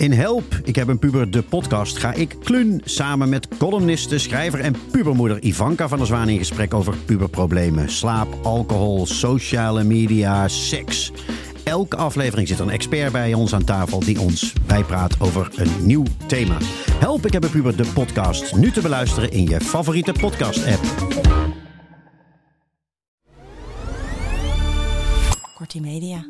In Help, ik heb een puber, de podcast, ga ik Klun samen met columniste, schrijver en pubermoeder Ivanka van der Zwaan in gesprek over puberproblemen. Slaap, alcohol, sociale media, seks. Elke aflevering zit een expert bij ons aan tafel die ons bijpraat over een nieuw thema. Help, ik heb een puber, de podcast. Nu te beluisteren in je favoriete podcast-app. Kortie Media.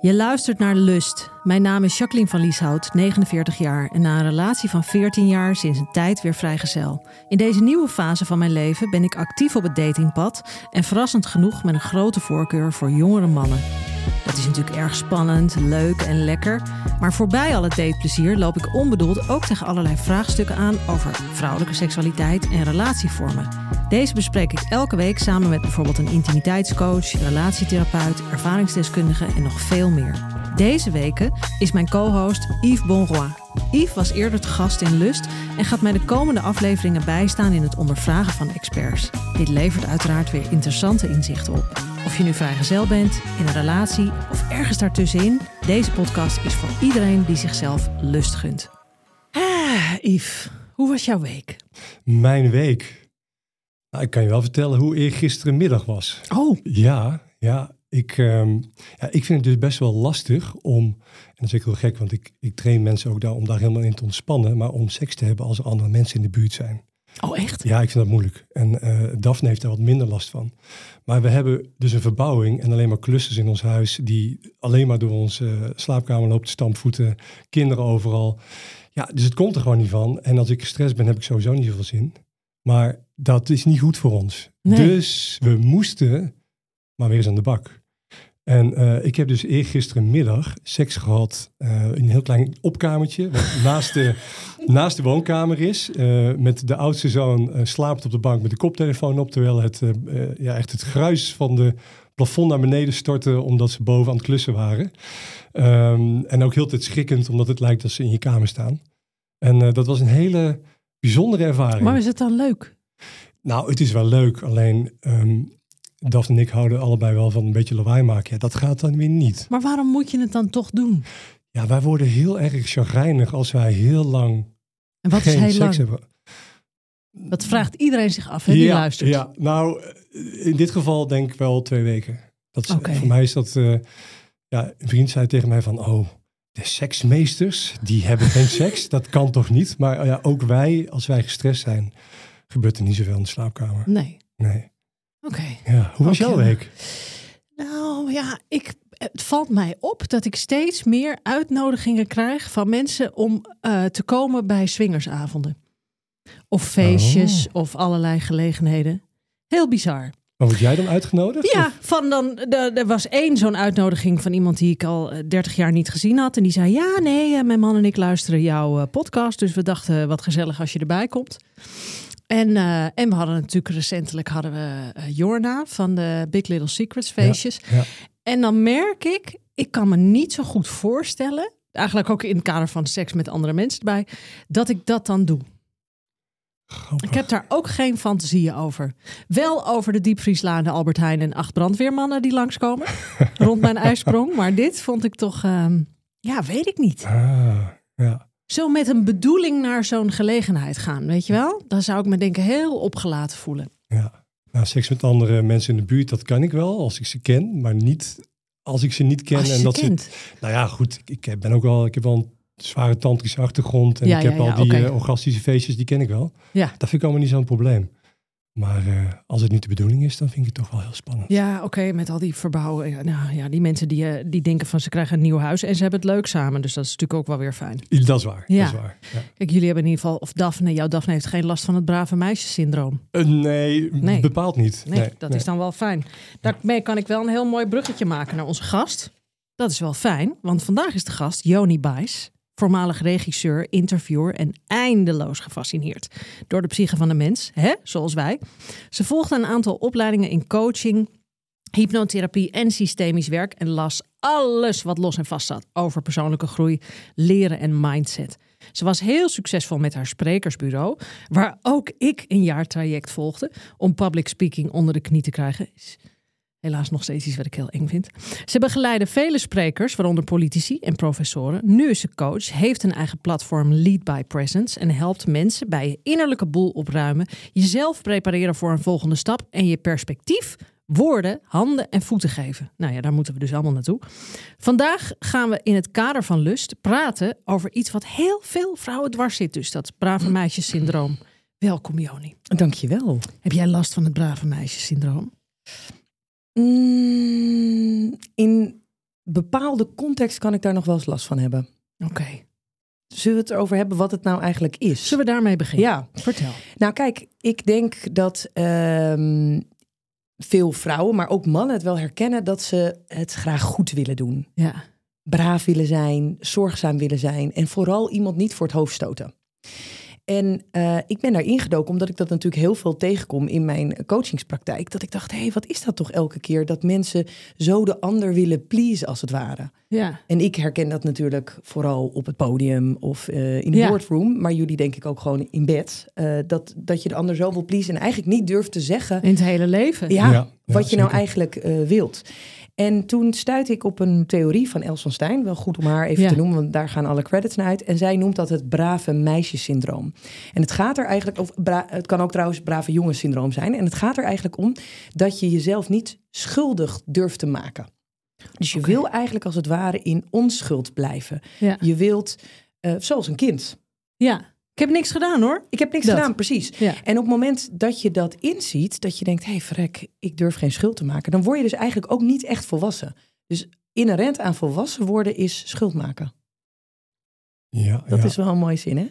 Je luistert naar Lust. Mijn naam is Jacqueline van Lieshout, 49 jaar en na een relatie van 14 jaar sinds een tijd weer vrijgezel. In deze nieuwe fase van mijn leven ben ik actief op het datingpad en verrassend genoeg met een grote voorkeur voor jongere mannen. Dat is natuurlijk erg spannend, leuk en lekker, maar voorbij al het dateplezier loop ik onbedoeld ook tegen allerlei vraagstukken aan over vrouwelijke seksualiteit en relatievormen. Deze bespreek ik elke week samen met bijvoorbeeld een intimiteitscoach, relatietherapeut, ervaringsdeskundige en nog veel meer. Deze weken is mijn co-host Yves Bonroy. Yves was eerder te gast in Lust en gaat mij de komende afleveringen bijstaan in het ondervragen van experts. Dit levert uiteraard weer interessante inzichten op. Of je nu vrijgezel bent, in een relatie of ergens daartussenin, deze podcast is voor iedereen die zichzelf lust gunt. Ah, Yves, hoe was jouw week? Mijn week. Nou, ik kan je wel vertellen hoe eergisterenmiddag was. Oh, Ja, ja. Ik, ehm, ja, ik vind het dus best wel lastig om, en dat is ook heel gek, want ik, ik train mensen ook daar om daar helemaal in te ontspannen, maar om seks te hebben als er andere mensen in de buurt zijn. oh echt? Ja, ik vind dat moeilijk. En eh Daphne heeft daar wat minder last van. Maar we hebben dus een verbouwing en alleen maar klussers in ons huis die alleen maar door onze eh, slaapkamer loopt, stampvoeten, kinderen overal. Ja, dus het komt er gewoon niet van. En als ik gestrest ben, heb ik sowieso niet zoveel zin. Maar dat is niet goed voor ons. Nee. Dus we moesten maar weer eens aan de bak. En eh, ik heb dus eergisterenmiddag seks gehad eh, in een heel klein opkamertje, wat naast de, naast de woonkamer is. Eh, met de oudste zoon slaapt op de bank met de koptelefoon op, terwijl het, ja, echt het gruis van de plafond naar beneden stortte, omdat ze boven aan het klussen waren. Ehm, en ook heel de tijd schrikkend, omdat het lijkt dat ze in je kamer staan. En dat was een hele bijzondere ervaring. Maar is het dan leuk? Nou, het is wel leuk, alleen ehm Daphne en ik houden allebei wel van een beetje lawaai maken. Ja, dat gaat dan weer niet. Maar waarom moet je het dan toch doen? Ja, wij worden heel erg chagrijnig als wij heel lang En wat is geen heel seks lang? hebben. Dat vraagt iedereen zich af, hè, die ja, luistert. Ja, nou, in dit geval denk ik wel twee weken. Dat is. Voor mij is dat, eh, ja, een vriend zei tegen mij van, oh, de seksmeesters, die hebben geen seks. Dat kan toch niet? Maar ja, ook wij, als wij gestrest zijn, gebeurt er niet zoveel in de slaapkamer. Nee, Nee. Oké. Ja, hoe was jouw week? Nou ja, ik, het valt mij op dat ik steeds meer uitnodigingen krijg van mensen om eh, te komen bij swingersavonden. Of feestjes of allerlei gelegenheden. Heel bizar. Maar word jij dan uitgenodigd? Ja, Of- van dan, er was één zo'n uitnodiging van iemand die ik al eh, 30 jaar niet gezien had. En die zei, ja nee, eh, mijn man en ik luisteren jouw eh, podcast. Dus we dachten, wat gezellig als je erbij komt. En, eh, en we hadden natuurlijk recentelijk hadden we eh, Jorna van de Big Little Secrets feestjes. Ja. En dan merk ik, ik kan me niet zo goed voorstellen, eigenlijk ook in het kader van seks met andere mensen erbij, dat ik dat dan doe. Grappig. Ik heb daar ook geen fantasieën over. Wel over de diepvrieslaan, de Albert Heijn en acht brandweermannen die langskomen rond mijn ijsprong. Maar dit vond ik toch, ehm, ja, weet ik niet. Ah, ja. Zo met een bedoeling naar zo'n gelegenheid gaan, weet je wel? Dan zou ik me denk ik heel opgelaten voelen. Ja, nou, seks met andere mensen in de buurt, dat kan ik wel als ik ze ken, maar niet als ik ze niet ken. Als en dat kent. Ze, nou ja, goed, ik, ben ook wel, ik heb wel een zware tantrische achtergrond en Ja, ik heb ja, al die oké. eh, orgastische feestjes, die ken ik wel. Ja. Dat vind ik allemaal niet zo'n probleem. Maar eh, als het niet de bedoeling is, dan vind ik het toch wel heel spannend. Ja, oké, met al die verbouwen. ja, Nou ja, die mensen die, eh, die denken van ze krijgen een nieuw huis en ze hebben het leuk samen. Dus dat is natuurlijk ook wel weer fijn. Dat is waar. Ja. Dat is waar. Ja. Kijk, jullie hebben in ieder geval, of Daphne, jouw Daphne heeft geen last van het brave meisjessyndroom. Eh, nee, Nee. bepaald niet. Nee, dat is dan wel fijn. Daarmee kan ik wel een heel mooi bruggetje maken naar onze gast. Dat is wel fijn, want vandaag is de gast Joni Bijs. Voormalig regisseur, interviewer en eindeloos gefascineerd door de psyche van de mens, hè? zoals wij. Ze volgde een aantal opleidingen in coaching, hypnotherapie en systemisch werk en las alles wat los en vast zat over persoonlijke groei, leren en mindset. Ze was heel succesvol met haar sprekersbureau, waar ook ik een jaar traject volgde om public speaking onder de knie te krijgen. Helaas nog steeds iets wat ik heel eng vind. Ze begeleiden vele sprekers, waaronder politici en professoren. Nu is ze coach, heeft een eigen platform Lead by Presence en helpt mensen bij je innerlijke boel opruimen, jezelf prepareren voor een volgende stap en je perspectief woorden, handen en voeten geven. Nou ja, daar moeten we dus allemaal naartoe. Vandaag gaan we in het kader van lust praten over iets wat heel veel vrouwen dwars zit. Dus dat brave meisjessyndroom. Welkom Joni. Dankjewel. Heb jij last van het brave meisjessyndroom? Mm, in bepaalde context kan ik daar nog wel eens last van hebben. Oké. Zullen we het erover hebben wat het nou eigenlijk is? Zullen we daarmee beginnen? Ja. Vertel. Nou kijk, ik denk dat ehm, veel vrouwen, maar ook mannen het wel herkennen dat ze het graag goed willen doen. Ja. Braaf willen zijn, zorgzaam willen zijn en vooral iemand niet voor het hoofd stoten. En uh, ik ben daar ingedoken omdat ik dat natuurlijk heel veel tegenkom in mijn coachingspraktijk. Dat ik dacht, hé, hey, wat is dat toch elke keer? Dat mensen zo de ander willen pleasen als het ware. Ja. En ik herken dat natuurlijk vooral op het podium of uh, in de Ja. boardroom. Maar jullie denk ik ook gewoon in bed. Uh, dat, dat je de ander zo wil pleasen en eigenlijk niet durft te zeggen... In het hele leven. Ja, Ja, ja, wat je nou eigenlijk uh, wilt. En toen stuitte ik op een theorie van Els van Stein. Wel goed om haar even Ja. te noemen, want daar gaan alle credits naar uit. En zij noemt dat het brave meisjessyndroom. En het gaat er eigenlijk, of het kan ook trouwens brave jongenssyndroom zijn. En het gaat er eigenlijk om dat je jezelf niet schuldig durft te maken. Dus je wil eigenlijk als het ware in onschuld blijven. Ja. Je wilt, eh, zoals een kind. ja. Ik heb niks gedaan hoor. Ik heb niks Dat. gedaan, precies. Ja. En op het moment dat je dat inziet, dat je denkt, hé hey, vrek, ik durf geen schuld te maken, dan word je dus eigenlijk ook niet echt volwassen. Dus inherent aan volwassen worden is schuld maken. Ja, Dat ja. is wel een mooie zin, hè?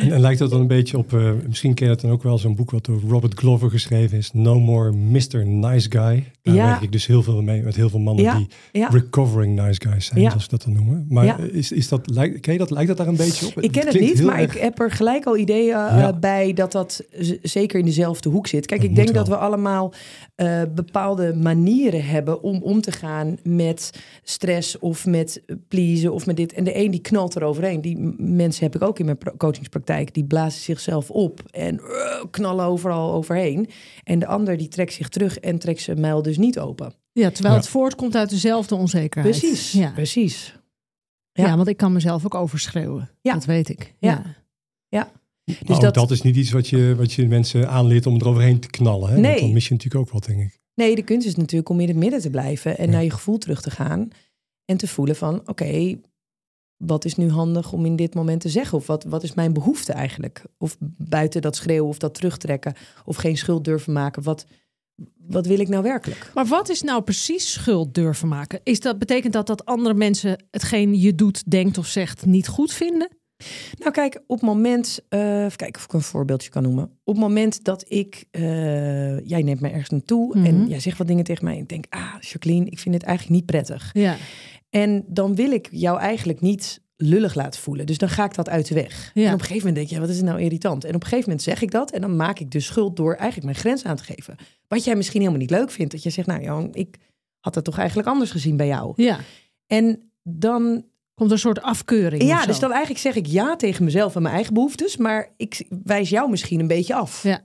En, en lijkt dat dan een beetje op, eh, misschien ken je dat dan ook wel, zo'n boek wat door Robert Glover geschreven is, No More Mr. Nice Guy. Daar Ja. werk ik dus heel veel mee met heel veel mannen Ja, die ja. recovering nice guys zijn, zoals we dat dan noemen. Maar is, is dat, lijkt, ken je dat, lijkt dat daar een beetje op? Ik ken het niet, maar erg- ik heb er gelijk al ideeën eh, bij dat dat zeker in dezelfde hoek zit. Kijk, Dat ik denk dat we allemaal eh, bepaalde manieren hebben om om te gaan met stress of met pleasen of met dit. En de een die knalt eroverheen. Die mensen heb ik ook in mijn coachingspraktijk. Die blazen zichzelf op en eh, knallen overal overheen. En de ander die trekt zich terug en trekt zijn mijl dus niet open. Ja, terwijl Ja. het voortkomt uit dezelfde onzekerheid. Precies, Ja. precies. Ja. Ja. want ik kan mezelf ook overschreeuwen. Ja. Dat weet ik. Ja. Ja. Dus Maar ook dat- dat... is niet iets wat je, wat je mensen aanleert om eroverheen te knallen. Hè? Want Nee. dan mis je natuurlijk ook wat, denk ik. Nee, de kunst is natuurlijk om in het midden te blijven en Ja. naar je gevoel terug te gaan. En te voelen van, oké, wat is nu handig om in dit moment te zeggen? Of wat, wat is mijn behoefte eigenlijk? Of buiten dat schreeuwen of dat terugtrekken of geen schuld durven maken. Wat, wat wil ik nou werkelijk? Maar wat is nou precies schuld durven maken? Is dat, betekent dat dat andere mensen hetgeen je doet, denkt of zegt niet goed vinden? Nou kijk, op het moment, eh even kijken of ik een voorbeeldje kan noemen. Op het moment dat ik, eh, jij neemt mij ergens naartoe Mhm. en jij zegt wat dingen tegen mij. En ik denk, ah Jacqueline, ik vind het eigenlijk niet prettig. Ja. En dan wil ik jou eigenlijk niet lullig laten voelen. Dus dan ga ik dat uit de weg. Ja. En op een gegeven moment denk je, ja, wat is het nou irritant? En op een gegeven moment zeg ik dat. En dan maak ik dus schuld door eigenlijk mijn grens aan te geven. Wat jij misschien helemaal niet leuk vindt. Dat je zegt, nou Johan, ik had het toch eigenlijk anders gezien bij jou. ja. En dan, Komt er een soort afkeuring. ja, dus dan eigenlijk zeg ik ja tegen mezelf en mijn eigen behoeftes. Maar ik wijs jou misschien een beetje af. Ja.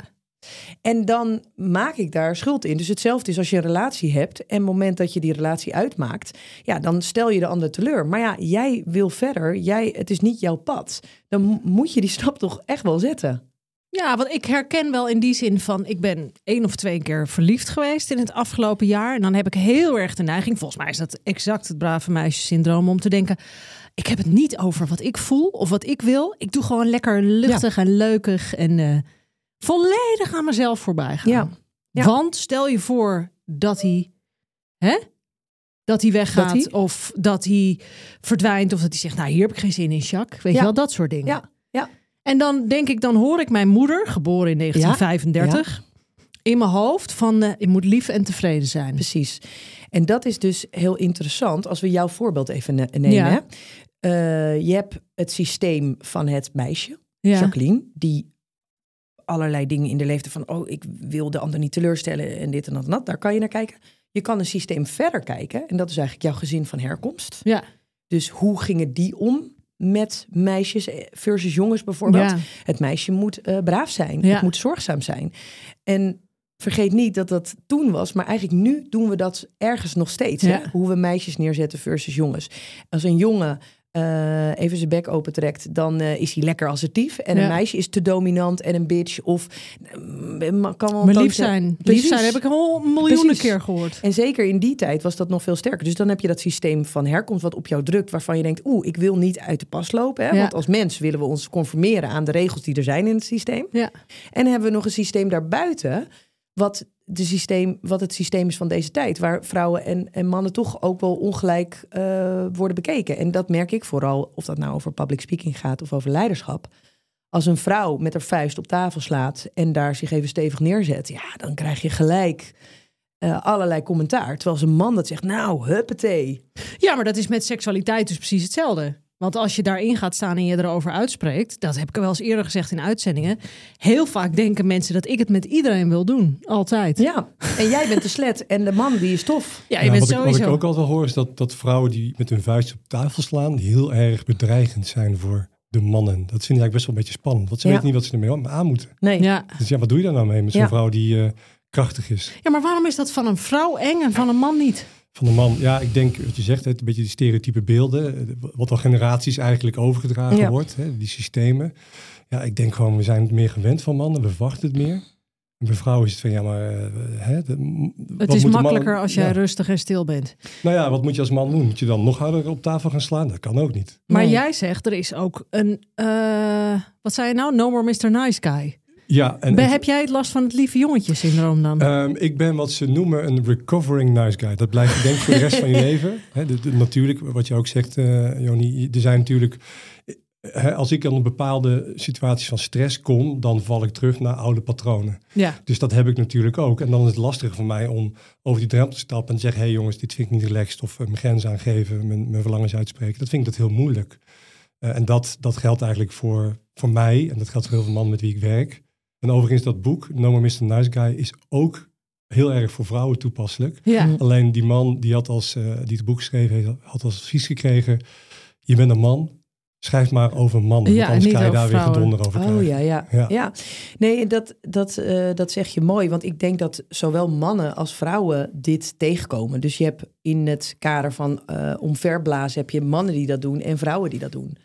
En dan maak ik daar schuld in. Dus hetzelfde is als je een relatie hebt. En het moment dat je die relatie uitmaakt, ja, dan stel je de ander teleur. Maar ja, jij wil verder. Jij, het is niet jouw pad. Dan mo- moet je die stap toch echt wel zetten. Ja, want ik herken wel in die zin van... ik ben één of twee keer verliefd geweest in het afgelopen jaar. En dan heb ik heel erg de neiging... volgens mij is dat exact het brave meisjessyndroom... om te denken, ik heb het niet over wat ik voel of wat ik wil. Ik doe gewoon lekker luchtig en leukig... en eh, volledig aan mezelf voorbij gaan. Ja. Ja. Want stel je voor dat hij... Hè? Dat hij weggaat Dat hij- of dat hij verdwijnt... of dat hij zegt, nou hier heb ik geen zin in, Jacques. Weet Ja. je wel, dat soort dingen. Ja, ja. En dan denk ik, dan hoor ik mijn moeder, geboren in 1935, in mijn hoofd van eh, ik moet lief en tevreden zijn. Precies. En dat is dus heel interessant als we jouw voorbeeld even ne- nemen. Ja. Hè? Eh, je hebt het systeem van het meisje, Ja. Jacqueline, die allerlei dingen in de leefde van, oh, ik wil de ander niet teleurstellen en dit en dat en dat. Daar kan je naar kijken. Je kan een systeem verder kijken en dat is eigenlijk jouw gezin van herkomst. Ja. Dus hoe gingen die om met meisjes versus jongens bijvoorbeeld? Ja. Het meisje moet eh, braaf zijn, Ja. het moet zorgzaam zijn. En vergeet niet dat dat toen was, maar eigenlijk nu doen we dat ergens nog steeds. Hè? Hoe we meisjes neerzetten versus jongens. Als een jongen eh, even zijn bek opentrekt, dan eh, is hij lekker assertief. En Ja. een meisje is te dominant en een bitch. Of ma- kan wel Maar lief zijn. Lief Precies. zijn heb ik al miljoenen Precies. keer gehoord. En zeker in die tijd was dat nog veel sterker. Dus dan heb je dat systeem van herkomst wat op jou drukt, waarvan je denkt, oeh, ik wil niet uit de pas lopen. Hè? Ja. Want als mens willen we ons conformeren aan de regels die er zijn in het systeem. Ja. En hebben we nog een systeem daarbuiten, wat, de systeem, wat het systeem is van deze tijd, waar vrouwen en, en mannen toch ook wel ongelijk eh, worden bekeken. En dat merk ik vooral, of dat nou over public speaking gaat of over leiderschap. Als een vrouw met haar vuist op tafel slaat en daar zich even stevig neerzet, ja, dan krijg je gelijk eh, allerlei commentaar. Terwijl als een man dat zegt, nou, huppatee. Ja, maar dat is met seksualiteit dus precies hetzelfde. Want als je daarin gaat staan en je erover uitspreekt, dat heb ik wel eens eerder gezegd in uitzendingen. Heel vaak denken mensen dat ik het met iedereen wil doen. Altijd. Ja, en jij bent de slet en de man die is tof. Ja, je Ja, bent wat, ik, wat sowieso. ik ook altijd wel hoor is dat, dat vrouwen die met hun vuist op tafel slaan heel erg bedreigend zijn voor de mannen. Dat vind ik eigenlijk best wel een beetje spannend. Want ze Ja. weten niet wat ze ermee aan moeten. Nee. Ja. Dus ja, wat doe je daar nou mee met zo'n Ja. vrouw die eh, krachtig is? ja, maar waarom is dat van een vrouw eng en van een man niet? Van de man, ja, ik denk wat je zegt, hè, een beetje die stereotype beelden, eh, wat al generaties eigenlijk overgedragen Ja. wordt, hè, die systemen. Ja, ik denk gewoon, we zijn het meer gewend van mannen, we verwachten het meer. En bij vrouwen is het van, ja, maar... eh, hè, de- m- wat Het is makkelijker mannen- als jij ja. rustig en stil bent. Nou ja, wat moet je als man doen? Moet je dan nog harder op tafel gaan slaan? Dat kan ook niet. Maar Nee. jij zegt, er is ook een... eh, wat zei je nou? No more Mr. Nice Guy. Ja, en Ben- heb jij het last van het lieve jongetje syndroom dan? Ehm, ik ben wat ze noemen een recovering nice guy. Dat blijf je denk ik voor de rest van je leven. Hè, de- de- natuurlijk, wat je ook zegt, eh Joni, er zijn natuurlijk... eh, als ik aan bepaalde situaties van stress kom, dan val ik terug naar oude patronen. ja. Dus dat heb ik natuurlijk ook. En dan is het lastig voor mij om over die drempel te stappen en te zeggen: hé hey jongens, dit vind ik niet relaxed. Of eh, mijn grenzen aangeven, mijn, mijn verlangens uitspreken. Dat vind ik dat heel moeilijk. En dat, dat geldt eigenlijk voor, voor mij. En dat geldt voor heel veel mannen met wie ik werk. En overigens, dat boek, No More Mr. Nice Guy, is ook heel erg voor vrouwen toepasselijk. Ja. Mm. Alleen die man die, had als, eh, die het boek schreef, heeft- had als advies gekregen: je bent een man, schrijf maar over mannen. Ja, want anders je daar weer gedonder over krijgen. Oh ja, ja. Ja. ja. Nee, dat, dat, eh, dat zeg je mooi. Want ik denk dat zowel mannen als vrouwen dit tegenkomen. Dus je hebt in het kader van eh omverblazen... heb je mannen die dat doen en vrouwen die dat doen.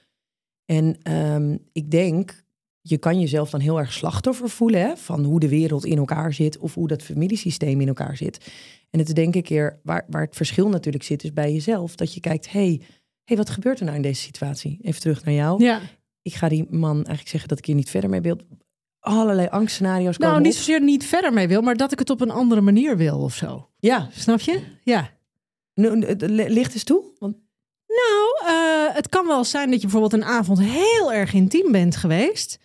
En ehm, ik denk, je kan jezelf dan heel erg slachtoffer voelen... Hè, van hoe de wereld in elkaar zit... of hoe dat familiesysteem in elkaar zit. En het is denk ik keer waar, waar het verschil natuurlijk zit... is bij jezelf. Dat je kijkt, hey, hey, wat gebeurt er nou in deze situatie? Even terug naar jou ja. ik ga die man eigenlijk zeggen dat ik hier niet verder mee wil. Allerlei angstscenario's Nou, komen niet op. zozeer niet verder mee wil, maar dat ik het op een andere manier wil of zo. Ja, Snap je? Ja. nu- nu- het li- ligt eens toe. Want, Nou, eh, het kan wel zijn dat je bijvoorbeeld een avond heel erg intiem bent geweest.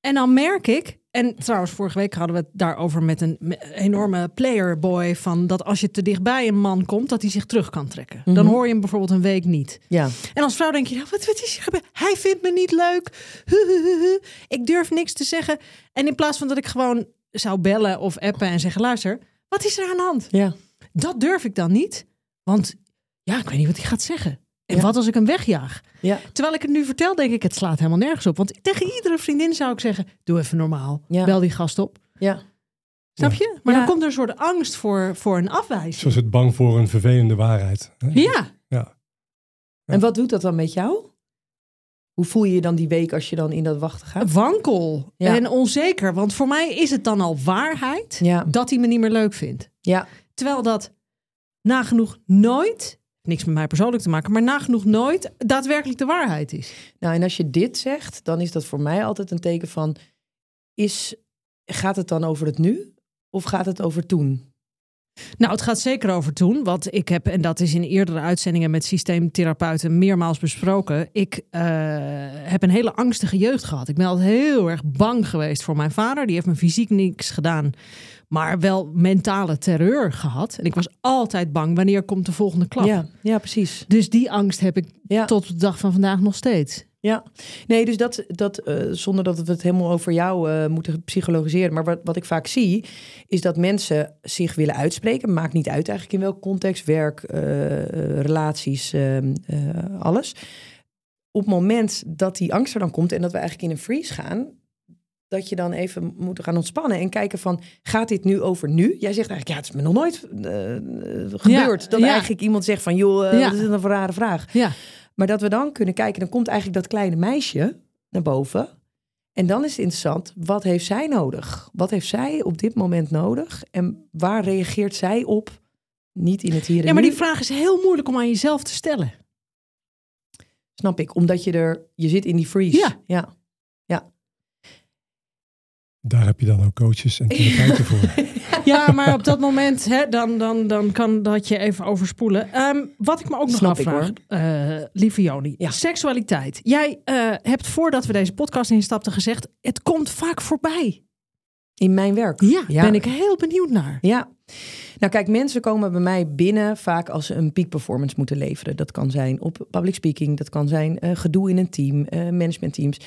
En dan merk ik, en trouwens vorige week hadden we het daarover met een me- enorme playerboy... van dat als je te dichtbij een man komt, dat hij zich terug kan trekken. Dan Mhm. hoor je hem bijvoorbeeld een week niet. ja, En als vrouw denk je, nou, wat, wat is er gebeurd? Hij vindt me niet leuk. Hu, hu, hu, hu. Ik durf niks te zeggen. En in plaats van dat ik gewoon zou bellen of appen en zeggen... luister, wat is er aan de hand? ja, Dat durf ik dan niet. Want ja, ik weet niet wat hij gaat zeggen. En Ja. wat als ik hem wegjaag? ja, Terwijl ik het nu vertel, denk ik, het slaat helemaal nergens op. Want tegen iedere vriendin zou ik zeggen, doe even normaal. Ja. Bel die gast op. ja. Snap je? Maar Ja. dan komt er een soort angst voor, voor een afwijzing. Zoals het bang voor een vervelende waarheid. hè? Ja, ja. En wat doet dat dan met jou? Hoe voel je je dan die week als je dan in dat wachten gaat? wankel Ja. en onzeker. Want voor mij is het dan al waarheid Ja, dat hij me niet meer leuk vindt. ja, Terwijl dat nagenoeg nooit, niks met mij persoonlijk te maken, maar nagenoeg nooit daadwerkelijk de waarheid is. nou en als je dit zegt, dan is dat voor mij altijd een teken van... Is, gaat het dan over het nu of gaat het over toen? Nou, het gaat zeker over toen. Want ik heb, en dat is in eerdere uitzendingen met systeemtherapeuten meermaals besproken. Ik eh, heb een hele angstige jeugd gehad. Ik ben altijd heel erg bang geweest voor mijn vader. Die heeft me fysiek niks gedaan, maar wel mentale terreur gehad. En ik was altijd bang wanneer komt de volgende klap. Ja, ja, precies. Dus die angst heb ik Ja. tot de dag van vandaag nog steeds. Ja, nee, dus dat, dat eh, zonder dat we het helemaal over jou eh, moeten psychologiseren. Maar wat, wat ik vaak zie, is dat mensen zich willen uitspreken. Maakt niet uit eigenlijk in welk context, werk, eh, relaties, eh, eh, alles. Op het moment dat die angst er dan komt en dat we eigenlijk in een freeze gaan, dat je dan even moet gaan ontspannen en kijken van, gaat dit nu over nu? Jij zegt eigenlijk, ja, het is me nog nooit uh, gebeurd. dat eigenlijk iemand zegt van, joh, uh, wat is een rare vraag? Ja. Maar dat we dan kunnen kijken, dan komt eigenlijk dat kleine meisje naar boven. En dan is het interessant, wat heeft zij nodig? Wat heeft zij op dit moment nodig? En waar reageert zij op? Niet in het hier en Ja, maar nu. die vraag is heel moeilijk om aan jezelf te stellen. Snap ik, omdat je er, je zit in die freeze. Ja. ja. Daar heb je dan ook coaches en therapeuten voor. Ja, maar op dat moment, hè, dan, dan, dan kan dat je even overspoelen. Ehm, wat ik me ook nog Snap afvraag, eh, lieve Joni. Ja. Seksualiteit. Jij eh, hebt voordat we deze podcast instapten gezegd, het komt vaak voorbij. In mijn werk. Ja, ben ik heel benieuwd naar. Ja. Nou kijk, mensen komen bij mij binnen vaak als ze een peak performance moeten leveren. Dat kan zijn op public speaking, dat kan zijn eh, gedoe in een team, eh managementteams.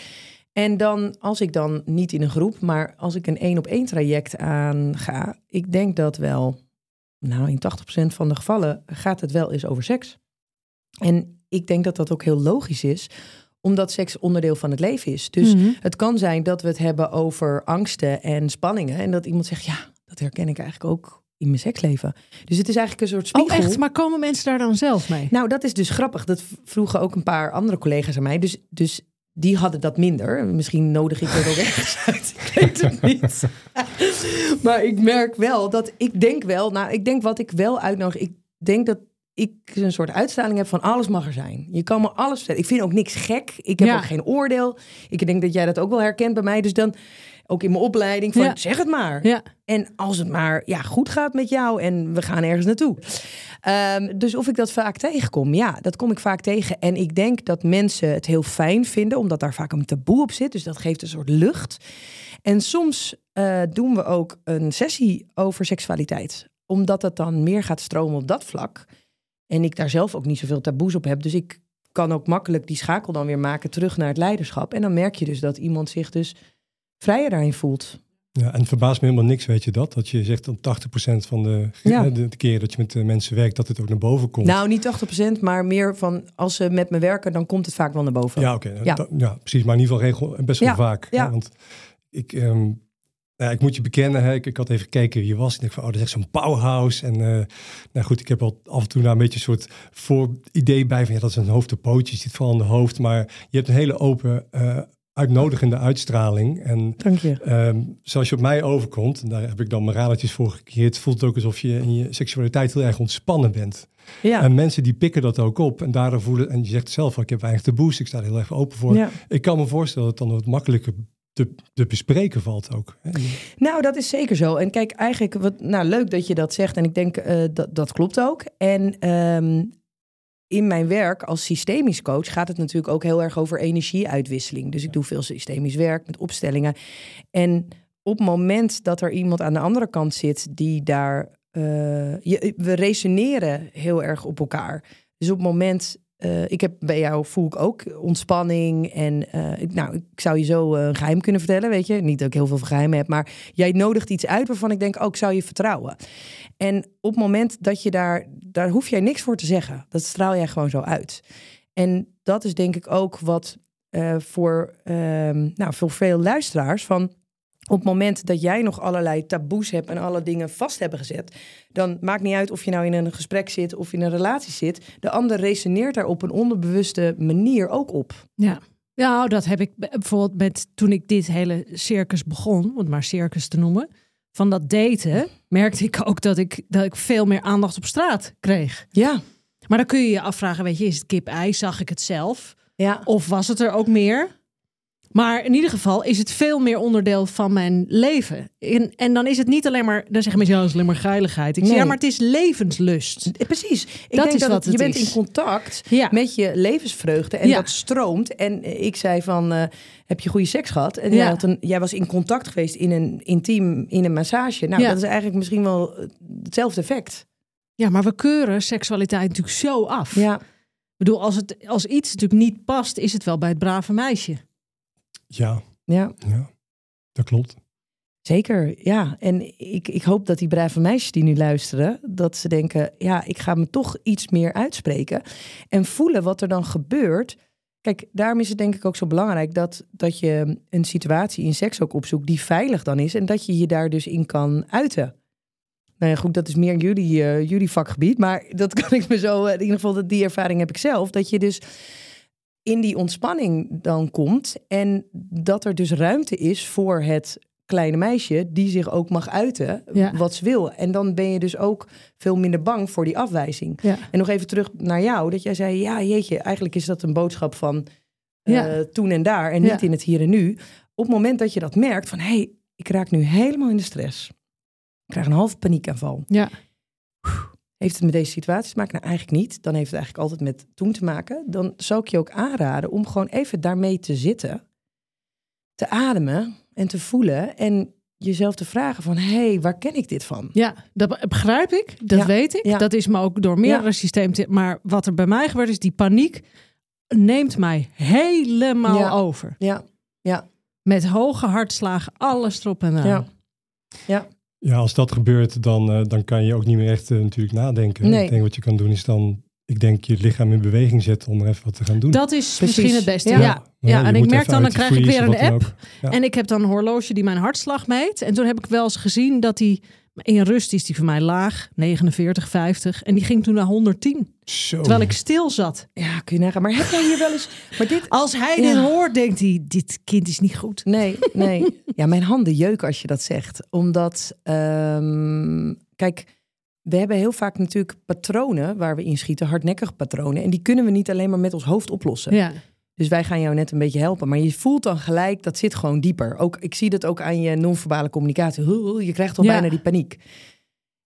En dan, als ik dan niet in een groep, maar als ik een één op één traject aanga, ik denk dat wel, nou in 80% van de gevallen gaat het wel eens over seks. En ik denk dat dat ook heel logisch is, omdat seks onderdeel van het leven is. Dus Mhm. het kan zijn dat we het hebben over angsten en spanningen. En dat iemand zegt, ja, dat herken ik eigenlijk ook in mijn seksleven. Dus het is eigenlijk een soort Oh spiegel. echt, maar komen mensen daar dan zelf mee? Nou, dat is dus grappig. Dat vroegen ook een paar andere collega's aan mij. Dus, dus die hadden dat minder. Misschien nodig ik er ook ergens uit. Ik weet het niet. maar ik merk wel dat ik denk wel... Nou, ik denk wat ik wel uitnodig... Ik denk dat ik een soort uitstraling heb van alles mag er zijn. Je kan me alles vertellen. Ik vind ook niks gek. Ik heb Ja. ook geen oordeel. Ik denk dat jij dat ook wel herkent bij mij. Dus dan ook in mijn opleiding van Ja. zeg het maar. Ja. En als het maar ja, goed gaat met jou en we gaan ergens naartoe. Ehm, dus of ik dat vaak tegenkom, ja, dat kom ik vaak tegen. En ik denk dat mensen het heel fijn vinden, omdat daar vaak een taboe op zit. Dus dat geeft een soort lucht. En soms eh, doen we ook een sessie over seksualiteit, omdat het dan meer gaat stromen op dat vlak. En ik daar zelf ook niet zoveel taboes op heb. Dus ik kan ook makkelijk die schakel dan weer maken terug naar het leiderschap. En dan merk je dus dat iemand zich dus vrijer daarin voelt. Ja, en het verbaast me helemaal niks, weet je dat? Dat je zegt dat 80% van de, Ja. de, de keer dat je met de mensen werkt, dat het ook naar boven komt. Nou, niet 80%, maar meer van als ze met me werken, dan komt het vaak wel naar boven. ja, oké. Ja. Ja. ja, precies. Maar in ieder geval regel, best wel Ja, vaak. ja. want ik, ja, ik moet je bekennen, hè, ik, ik had even gekeken wie je was. Ik dacht van, oh, dat is echt zo'n powerhouse. En eh, nou goed, ik heb al af en toe daar een beetje een soort voor idee bij van, ja, dat is een hoofd op pootjes, zit vooral aan de hoofd. Maar je hebt een hele open, eh, uitnodigende uitstraling. En Dank je. Ehm, zoals je op mij overkomt, en daar heb ik dan mijn radertjes voor gecreëerd, voelt het ook alsof je in je seksualiteit heel erg ontspannen bent. Ja. En mensen die pikken dat ook op en daardoor voelen, en je zegt zelf, ik heb weinig taboes, ik sta er heel erg open voor. ja. Ik kan me voorstellen dat het dan wat makkelijker te, te bespreken valt ook. hè. Nou, dat is zeker zo. En kijk, eigenlijk, wat, nou, leuk dat je dat zegt. En ik denk eh, dat dat klopt ook. En ehm, in mijn werk als systemisch coach gaat het natuurlijk ook heel erg over energieuitwisseling. Dus ik doe veel systemisch werk met opstellingen. En op het moment dat er iemand aan de andere kant zit die daar. eh, je, we resoneren heel erg op elkaar. Dus op het moment. Eh, ik heb bij jou voel ik ook ontspanning. En eh, ik, nou, ik zou je zo eh, een geheim kunnen vertellen, weet je. Niet dat ik heel veel geheimen heb, maar jij nodigt iets uit waarvan ik denk, ook zou je vertrouwen. En op het moment dat je daar, daar hoef jij niks voor te zeggen. Dat straal jij gewoon zo uit. En dat is denk ik ook wat voor, ehm, nou, voor veel luisteraars van op het moment dat jij nog allerlei taboes hebt en alle dingen vast hebben gezet, dan maakt niet uit of je nou in een gesprek zit of in een relatie zit. De ander resoneert daar op een onderbewuste manier ook op. Ja. Nou, dat heb ik bijvoorbeeld met toen ik dit hele circus begon, om het maar circus te noemen. Van dat daten merkte ik ook dat ik, dat ik veel meer aandacht op straat kreeg. Ja, Maar dan kun je je afvragen, weet je, is het kip-ei? Zag ik het zelf? ja. Of was het er ook meer? Maar in ieder geval is het veel meer onderdeel van mijn leven. En, en dan is het niet alleen maar, dan zeggen mensen, ja, is alleen maar geiligheid. Ik zeg, ja, maar het is levenslust. Precies. Ik Dat denk is dat wat het- je het bent is. in contact Ja. met je levensvreugde en Ja. dat stroomt. En ik zei van, eh, heb je goede seks gehad? En Ja. jij, had een, jij was in contact geweest in een intiem, in een massage. Nou, dat is eigenlijk misschien wel eh, hetzelfde effect. Ja, maar we keuren seksualiteit natuurlijk zo af. Ja, Ik bedoel, als, het, als iets natuurlijk niet past, is het wel bij het brave meisje. Ja, ja. ja, dat klopt. Zeker, ja. En ik, ik hoop dat die brave meisjes die nu luisteren, dat ze denken, ja, ik ga me toch iets meer uitspreken. En voelen wat er dan gebeurt. Kijk, daarom is het denk ik ook zo belangrijk dat, dat je een situatie in seks ook opzoekt die veilig dan is en dat je je daar dus in kan uiten. Nou ja, goed, dat is meer jullie, uh, jullie vakgebied, maar dat kan ik me zo, in ieder geval die ervaring heb ik zelf, dat je dus in die ontspanning dan komt en dat er dus ruimte is voor het kleine meisje die zich ook mag uiten Ja. wat ze wil. En dan ben je dus ook veel minder bang voor die afwijzing. Ja. En nog even terug naar jou, dat jij zei, ja jeetje, eigenlijk is dat een boodschap van eh, Ja. toen en daar en niet in het hier en nu. Op het moment dat je dat merkt van, hé, hey, ik raak nu helemaal in de stress. Ik krijg een halve paniekaanval. Ja. Heeft het met deze situatie te maken? Nou, eigenlijk niet. Dan heeft het eigenlijk altijd met toen te maken. Dan zou ik je ook aanraden om gewoon even daarmee te zitten. Te ademen en te voelen. En jezelf te vragen van, hé, hey, waar ken ik dit van? Ja, dat be- begrijp ik. Dat Ja, weet ik. ja. Dat is me ook door meerdere Ja. systemen. Maar wat er bij mij gebeurt is die paniek neemt mij helemaal over. Ja, ja, Met hoge hartslagen, alles erop en eraan. ja. Ja, als dat gebeurt, dan, eh, dan kan je ook niet meer echt eh, natuurlijk nadenken. Nee. Ik denk wat je kan doen is dan, ik denk, je lichaam in beweging zetten om er even wat te gaan doen. Dat is Precies. misschien het beste. Ja. Ja, ja. en ik merk dan, dan krijg ik weer een app. Ja. En ik heb dan een horloge die mijn hartslag meet. En toen heb ik wel eens gezien dat die in rust is die voor mij laag, 49, 50. En die ging toen naar 110. Zo. Terwijl ik stil zat. Ja, kun je nagaan. Maar heb jij hier wel eens... Maar dit... Als hij Ja. dit hoort, denkt hij, dit kind is niet goed. Nee, nee. Ja, mijn handen jeuken als je dat zegt. Omdat, ehm, kijk, we hebben heel vaak natuurlijk patronen waar we inschieten, hardnekkige patronen. En die kunnen we niet alleen maar met ons hoofd oplossen. Ja, Dus wij gaan jou net een beetje helpen. Maar je voelt dan gelijk, dat zit gewoon dieper. Ook, ik zie dat ook aan je non-verbale communicatie. Je krijgt al Ja. bijna die paniek.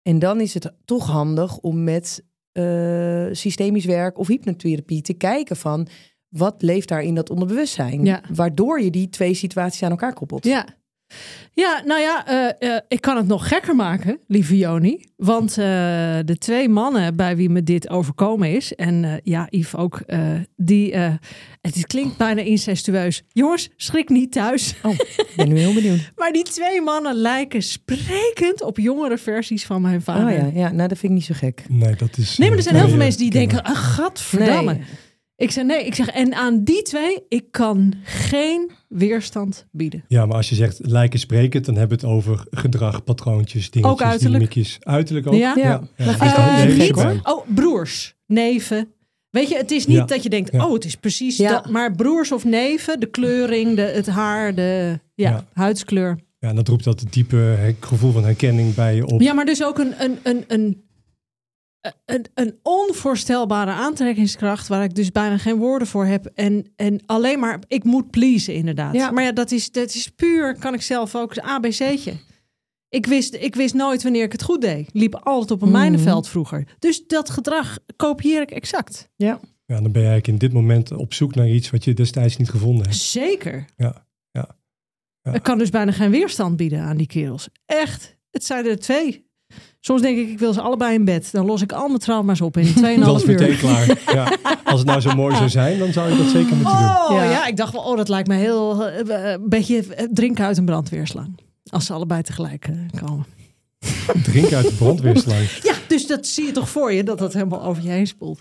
En dan is het toch handig om met eh, systemisch werk of hypnotherapie te kijken van... wat leeft daar in dat onderbewustzijn? Ja. Waardoor je die twee situaties aan elkaar koppelt. ja. Ja, nou ja, eh, eh, ik kan het nog gekker maken, lieve Joni. Want eh, de twee mannen bij wie me dit overkomen is, en eh, ja, Yves ook, eh, die, eh, het klinkt bijna incestueus. Jongens, schrik niet thuis. Oh, ik ben nu heel benieuwd. Maar die twee mannen lijken sprekend op jongere versies van mijn vader. Oh ja, ja, nou dat vind ik niet zo gek. Nee, dat is... Nee, maar er zijn heel veel mensen die ken denken, ah, gadverdamme. Nee. Ik zeg nee, ik zeg, en aan die twee, ik kan geen weerstand bieden. Ja, maar als je zegt lijken sprekend, dan hebben we het over gedrag, patroontjes, dingetjes, Ook uiterlijk. dynamiekjes. Uiterlijk ook? Ja. Ja, dat niet. Oh, broers, neven. Weet je, het is niet Ja. dat je denkt, Ja. oh, het is precies Ja. dat. Maar broers of neven, de kleuring, de, het haar, de ja, Ja. huidskleur. Ja, en dat roept dat diepe gevoel van herkenning bij je op. Ja, maar dus ook een, een, een, een, een, een onvoorstelbare aantrekkingskracht waar ik dus bijna geen woorden voor heb. En, en alleen maar, ik moet pleasen inderdaad. Ja. Maar ja, dat is, dat is puur, kan ik zelf ook, ABC'tje. Ik wist, ik wist nooit wanneer ik het goed deed. Liep altijd op een Mhm. mijnenveld vroeger. Dus dat gedrag kopieer ik exact. Ja. Ja, dan ben je eigenlijk in dit moment op zoek naar iets wat je destijds niet gevonden hebt. Zeker. Ja, ja, ja. Ik kan dus bijna geen weerstand bieden aan die kerels. Echt. Het zijn er twee. Soms denk ik, ik wil ze allebei in bed. Dan los ik al mijn trauma's op in 2,5 Dat is uur. meteen klaar. Ja. Als het nou zo mooi zou zijn, dan zou je dat zeker moeten doen. Oh ja. Ja. ik dacht wel, oh, dat lijkt me heel eh, een beetje eh, drinken uit een brandweerslang. Als ze allebei tegelijk eh, komen. Drink uit de brandweerslang. Ja, dus dat zie je toch voor je, dat dat helemaal over je heen spoelt.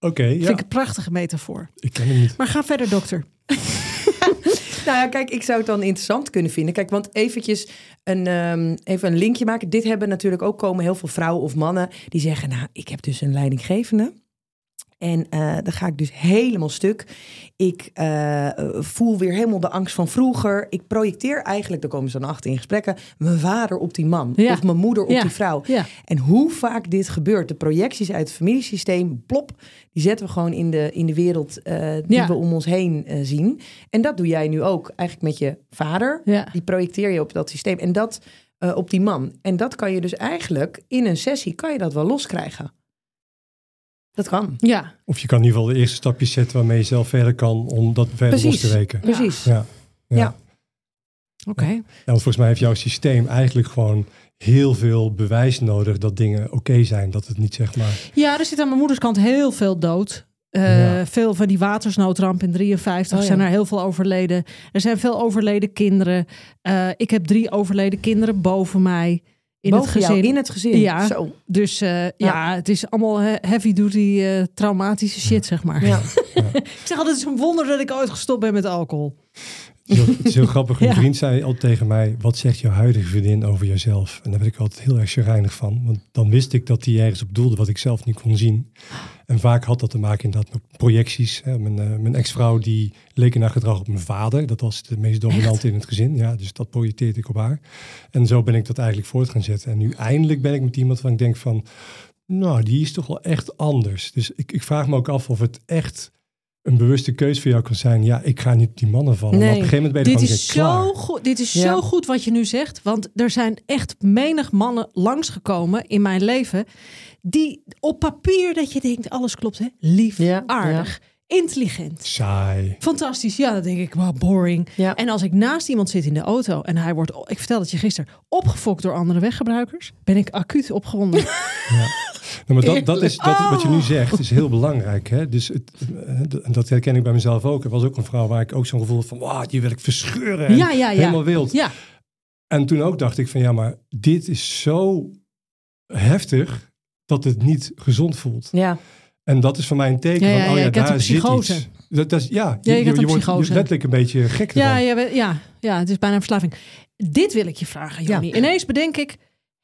Oké, ja. Vind ik een prachtige metafoor. Ik ken hem niet. Maar ga verder, dokter. Nou ja, kijk, ik zou het dan interessant kunnen vinden. Kijk, want eventjes een, ehm, even een linkje maken. Dit hebben natuurlijk ook komen heel veel vrouwen of mannen die zeggen... nou, ik heb dus een leidinggevende. En eh, dan ga ik dus helemaal stuk. Ik eh, voel weer helemaal de angst van vroeger. Ik projecteer eigenlijk, daar komen ze dan achter in gesprekken... mijn vader op die man Ja. of mijn moeder op Ja. die vrouw. Ja. En hoe vaak dit gebeurt, de projecties uit het familiesysteem, plop, die zetten we gewoon in de, in de wereld eh, die we om ons heen zien. En dat doe jij nu ook eigenlijk met je vader. Die projecteer je op dat systeem en dat op die man. En dat kan je dus eigenlijk in een sessie, kan je dat wel loskrijgen. Dat kan. Ja, Of je kan in ieder geval de eerste stapjes zetten waarmee je zelf verder kan om dat verder Precies. los te weken. Precies. Ja. Ja. Ja. oké. Ja, want volgens mij heeft jouw systeem eigenlijk gewoon heel veel bewijs nodig dat dingen oké zijn. Dat het niet zeg maar... Ja, er zit aan mijn moeders kant heel veel dood. Eh, Ja. Veel van die watersnoodramp in 53 Oh, ja. zijn er heel veel overleden. Er zijn veel overleden kinderen. Eh, ik heb drie overleden kinderen boven mij in Boven het gezin. jou, in het gezin. Ja. Zo. Dus eh, ja. het is allemaal he- heavy duty eh, traumatische shit, zeg maar. Ja. ik zeg altijd, het is een wonder dat ik ooit gestopt ben met alcohol. Het is heel, het is heel grappig. Een Ja. vriend zei al tegen mij: Wat zegt jouw huidige vriendin over jezelf? En daar werd ik altijd heel erg chagrijnig van. Want dan wist ik dat hij ergens op doelde wat ik zelf niet kon zien. En vaak had dat te maken inderdaad met projecties. Hè. Mijn, eh, mijn ex-vrouw die leek in haar gedrag op mijn vader. Dat was de meest dominante in het gezin. Ja, dus dat projecteerde ik op haar. En zo ben ik dat eigenlijk voort gaan zetten. En nu eindelijk ben ik met iemand van ik denk van... Nou, die is toch wel echt anders. Dus ik, ik vraag me ook af of het echt een bewuste keuze voor jou kan zijn. Ja, ik ga niet op die mannen vallen. Maar op een gegeven moment ben je Dit is, gewoon zo klaar. goed, dit is Ja. zo goed wat je nu zegt. Want er zijn echt menig mannen langsgekomen in mijn leven. Die op papier dat je denkt, alles klopt hè. Lief, Ja, aardig, intelligent. Saai. Fantastisch. Ja, dan denk ik, wow, boring. Ja. En als ik naast iemand zit in de auto en hij wordt, ik vertelde het je gisteren, opgefokt door andere weggebruikers, ben ik acuut opgewonden. Nou, maar dat, dat is dat, is wat je nu Oh. zegt, is heel belangrijk. Hè? Dus het, eh, dat herken ik bij mezelf ook. Er was ook een vrouw waar ik ook zo'n gevoel had van, wow, die wil ik verscheuren. En ja, ja, ja. Helemaal wild. Ja, En toen ook dacht ik van, ja, maar dit is zo heftig dat het niet gezond voelt. Ja, En dat is voor mij een teken Ja, van, oh ja, daar een zit iets. Dat, dat is, ja, Ja, je, je, een je wordt letterlijk een beetje gek ja, ja, ja, ja, het is bijna een verslaving. Dit wil ik je vragen, Joni. Ja. Ineens bedenk ik,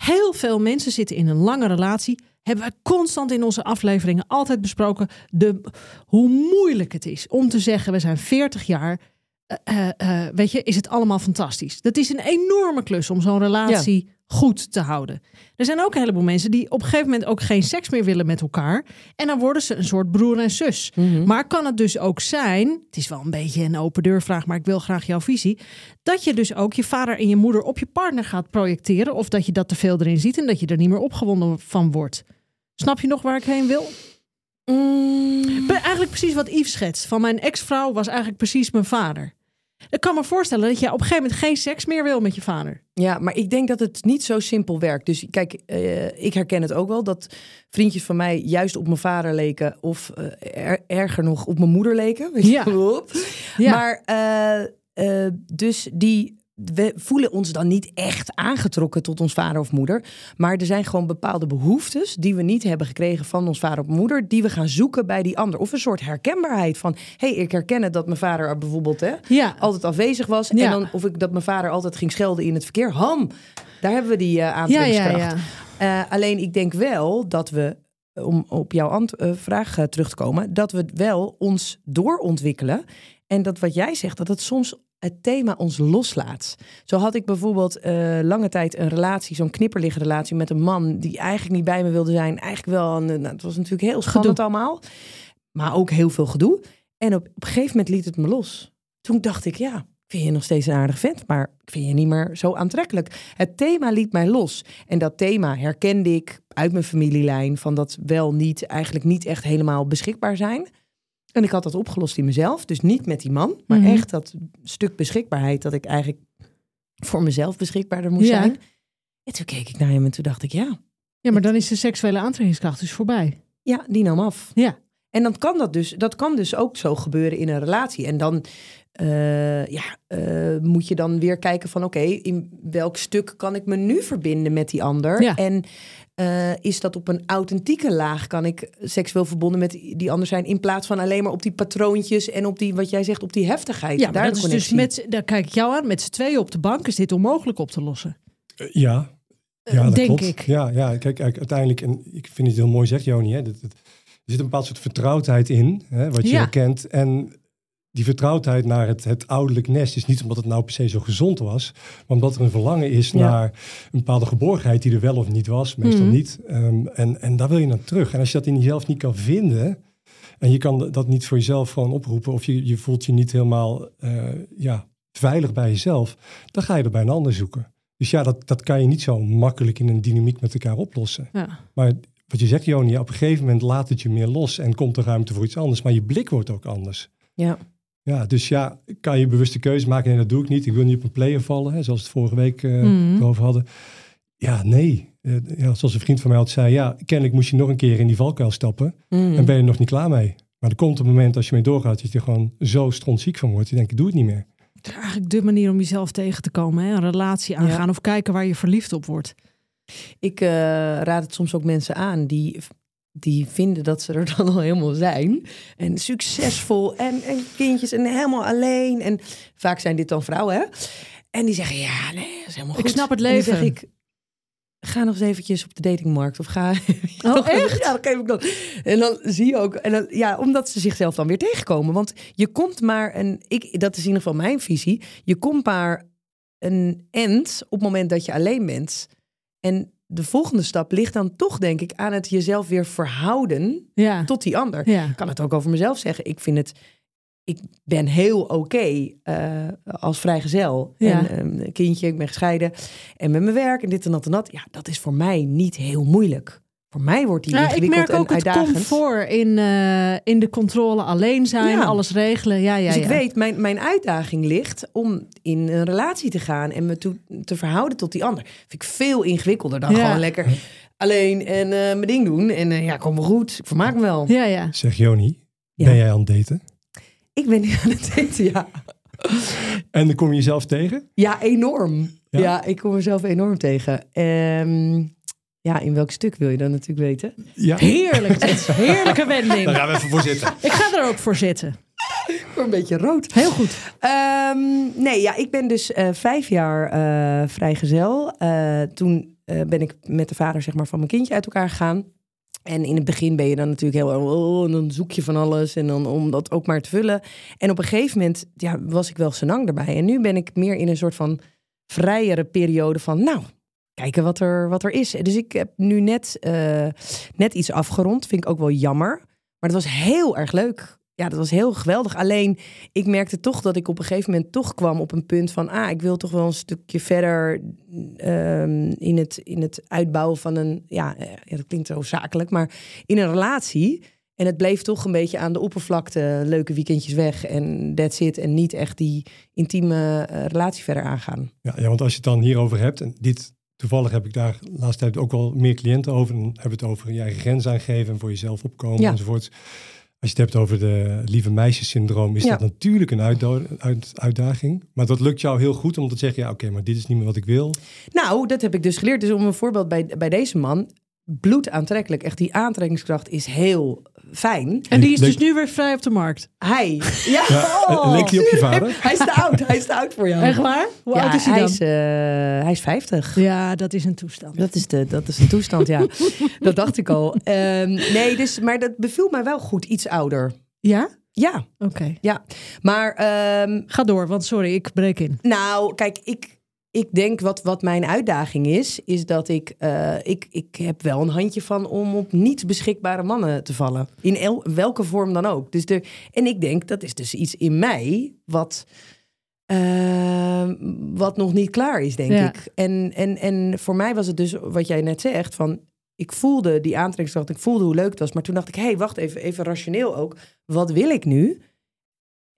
heel veel mensen zitten in een lange relatie. Hebben we constant in onze afleveringen altijd besproken de, hoe moeilijk het is om te zeggen, we zijn 40 jaar. eh, eh, eh, weet je, is het allemaal fantastisch. Dat is een enorme klus om zo'n relatie goed te houden. Er zijn ook een heleboel mensen die op een gegeven moment ook geen seks meer willen met elkaar. En dan worden ze een soort broer en zus. Maar kan het dus ook zijn, het is wel een beetje een open deurvraag, maar ik wil graag jouw visie. Dat je dus ook je vader en je moeder op je partner gaat projecteren. Of dat je dat te veel erin ziet en dat je er niet meer opgewonden van wordt. Snap je nog waar ik heen wil? Mm, Eigenlijk precies wat Yves schetst. Van mijn ex-vrouw was eigenlijk precies mijn vader. Ik kan me voorstellen dat je op een gegeven moment geen seks meer wil met je vader. Ja, maar ik denk dat het niet zo simpel werkt. Dus kijk, eh, ik herken het ook wel dat vriendjes van mij juist op mijn vader leken of eh, er- erger nog op mijn moeder leken. Weet je Ja. Ja. Maar eh, dus die we voelen ons dan niet echt aangetrokken tot ons vader of moeder. Maar er zijn gewoon bepaalde behoeftes die we niet hebben gekregen van ons vader of moeder, die we gaan zoeken bij die ander. Of een soort herkenbaarheid van, hé, hey, ik herken het dat mijn vader er bijvoorbeeld hè, Ja. altijd afwezig was. Ja. En dan of ik dat mijn vader altijd ging schelden in het verkeer. Ham, daar hebben we die eh aantrekkingskracht. ja. Eh, alleen ik denk wel dat we, om op jouw eh, vraag eh, terug te komen, dat we wel ons doorontwikkelen. En dat wat jij zegt, dat het soms het thema ons loslaat. Zo had ik bijvoorbeeld eh, lange tijd een relatie, zo'n knipperligrelatie met een man die eigenlijk niet bij me wilde zijn. Eigenlijk wel, een, nou, het was natuurlijk heel spannend allemaal, maar ook heel veel gedoe. En op, op een gegeven moment liet het me los. Toen dacht ik, ja, ik vind je nog steeds een aardig vent, maar ik vind je niet meer zo aantrekkelijk. Het thema liet mij los. En dat thema herkende ik uit mijn familielijn van dat wel niet, eigenlijk niet echt helemaal beschikbaar zijn. En ik had dat opgelost in mezelf. Dus niet met die man, maar Mhm. echt dat stuk beschikbaarheid dat ik eigenlijk voor mezelf beschikbaarder moest Ja. zijn. En toen keek ik naar hem en toen dacht ik, ja, Ja, maar dan is de seksuele aantrekkingskracht dus voorbij. ja, die nam af. Ja. En dan kan dat dus, dat kan dus ook zo gebeuren in een relatie. En dan eh, ja, eh, moet je dan weer kijken van oké, in welk stuk kan ik me nu verbinden met die ander? Ja. En eh, is dat op een authentieke laag? Kan ik seksueel verbonden met die ander zijn in plaats van alleen maar op die patroontjes en op die, wat jij zegt, op die heftigheid? Ja, maar Daar dat is dus met, daar kijk ik jou aan, met z'n tweeën op de bank is dit onmogelijk op te lossen. Ja, ja dat denk klopt. ik. Ja, ja, kijk, kijk, uiteindelijk, en ik vind het heel mooi, zegt Joni, hè, dat, dat, er zit een bepaald soort vertrouwdheid in, hè, wat je Ja. herkent. En die vertrouwdheid naar het, het ouderlijk nest is niet omdat het nou per se zo gezond was, maar omdat er een verlangen is Ja. naar een bepaalde geborgenheid die er wel of niet was, meestal Mhm. niet. Ehm, en, en daar wil je naar terug. En als je dat in jezelf niet kan vinden, en je kan dat niet voor jezelf gewoon oproepen, of je, je voelt je niet helemaal eh, ja, veilig bij jezelf, dan ga je er bij een ander zoeken. Dus ja, dat, dat kan je niet zo makkelijk in een dynamiek met elkaar oplossen. Ja. Maar wat je zegt, Joni, op een gegeven moment laat het je meer los en komt er ruimte voor iets anders. Maar je blik wordt ook anders. Ja. Ja, dus ja, kan je bewuste keuze maken? Nee, dat doe ik niet. Ik wil niet op een player vallen, hè, zoals we het vorige week eh Mhm. over hadden. Ja, nee. Eh, ja, zoals een vriend van mij altijd zei, ja, kennelijk moest je nog een keer in die valkuil stappen. Mm. En ben je er nog niet klaar mee. Maar er komt een moment als je mee doorgaat, dat je er gewoon zo strontziek van wordt. Je denkt, ik doe het niet meer. Het is eigenlijk de manier om jezelf tegen te komen. Hè? Een relatie aangaan of kijken waar je verliefd op wordt. Ik eh, raad het soms ook mensen aan die die vinden dat ze er dan al helemaal zijn. En succesvol en, en kindjes en helemaal alleen. En vaak zijn dit dan vrouwen, hè? En die zeggen, ja, nee, dat is helemaal Ik goed. snap het leven. zeg ik, ga nog eens eventjes op de datingmarkt. Of ga... Oh, echt? Ja, dat geef ik dan. En dan zie je ook... En dan, ja, omdat ze zichzelf dan weer tegenkomen. Want je komt maar een... Ik, dat is in ieder geval mijn visie. Je komt maar een end op het moment dat je alleen bent. En de volgende stap ligt dan toch, denk ik, aan het jezelf weer verhouden Ja. tot die ander. Ja. Ik kan het ook over mezelf zeggen. Ik vind het. Ik ben heel oké eh, als vrijgezel. Ja. En ehm, een kindje, ik ben gescheiden. En met mijn werk en dit en dat en dat. Ja, dat is voor mij niet heel moeilijk. Voor mij wordt die Ja, ik merk ook het comfort in, eh, in de controle alleen zijn, Ja. alles regelen. Ja, ja, dus ik ja. weet, mijn, mijn uitdaging ligt om in een relatie te gaan en me toe, te verhouden tot die ander. Vind ik veel ingewikkelder dan Ja. gewoon lekker alleen en eh, mijn ding doen. En eh, ja, kom maar goed. Ik vermaak me wel. Ja, ja. Zeg Joni, Ja. ben jij aan het daten? Ik ben nu aan het daten, ja. En dan kom je jezelf tegen? Ja, enorm. Ja? Ja, ik kom mezelf enorm tegen. Ehm, ja, in welk stuk wil je dan natuurlijk weten? Ja. Heerlijk. dit. Heerlijke wending. Daar gaan we even voor zitten. Ik ga er ook voor zitten. Ik word een beetje rood. Heel goed. Ehm, nee, ja, ik ben dus eh, vijf jaar eh, vrijgezel. Eh, toen ben ik met de vader zeg maar, van mijn kindje uit elkaar gegaan. En in het begin ben je dan natuurlijk heel... Oh, en dan zoek je van alles en dan om dat ook maar te vullen. En op een gegeven moment ja, was ik wel senang erbij. En nu ben ik meer in een soort van vrijere periode van... Nou, kijken wat er, wat er is. Dus ik heb nu net, eh, net iets afgerond. Vind ik ook wel jammer. Maar het was heel erg leuk. Ja, dat was heel geweldig. Alleen, ik merkte toch dat ik op een gegeven moment toch kwam op een punt van... ah, ik wil toch wel een stukje verder ehm, in, het, in het uitbouwen van een... Ja, eh, ja, dat klinkt zo zakelijk, maar in een relatie... En het bleef toch een beetje aan de oppervlakte, leuke weekendjes weg en that's it. En niet echt die intieme eh, relatie verder aangaan. Ja, ja, want als je het dan hierover hebt, en dit toevallig heb ik daar de laatste tijd ook wel meer cliënten over. Dan hebben we het over je eigen grens aangeven en voor jezelf opkomen Ja. enzovoort. Als je het hebt over de lieve meisjessyndroom, is Ja. dat natuurlijk een uit- uitdaging. Maar dat lukt jou heel goed om te zeggen, ja oké, maar dit is niet meer wat ik wil. Nou, dat heb ik dus geleerd. Dus om een voorbeeld bij, bij deze man. Bloed aantrekkelijk. Echt die aantrekkingskracht is heel fijn. En die is dus nu weer vrij op de markt. Hij. Ja, Ja, oh, leek die op je vader? Hij is te oud. Hij is te oud voor jou. Echt waar? Hoe ja, oud is hij dan? Is, eh, hij is 50. Ja, dat is een toestand. Dat is, de, dat is een toestand, ja. dat dacht ik al. Ehm, nee, dus, maar dat beviel mij wel goed. Iets ouder. Ja? Ja, Oké. ja. Maar ehm, Ga door, want sorry, ik breek in. Nou, kijk, ik, ik denk wat, wat mijn uitdaging is, is dat ik, eh, ik, ik heb wel een handje van om op niet beschikbare mannen te vallen. In el- welke vorm dan ook. Dus de, en ik denk, dat is dus iets in mij wat, eh, wat nog niet klaar is, denk Ja. ik. En, en, en voor mij was het dus wat jij net zegt, van ik voelde die aantrekkingskracht, ik voelde hoe leuk het was. Maar toen dacht ik, hé, hey, wacht even, even rationeel ook. Wat wil ik nu?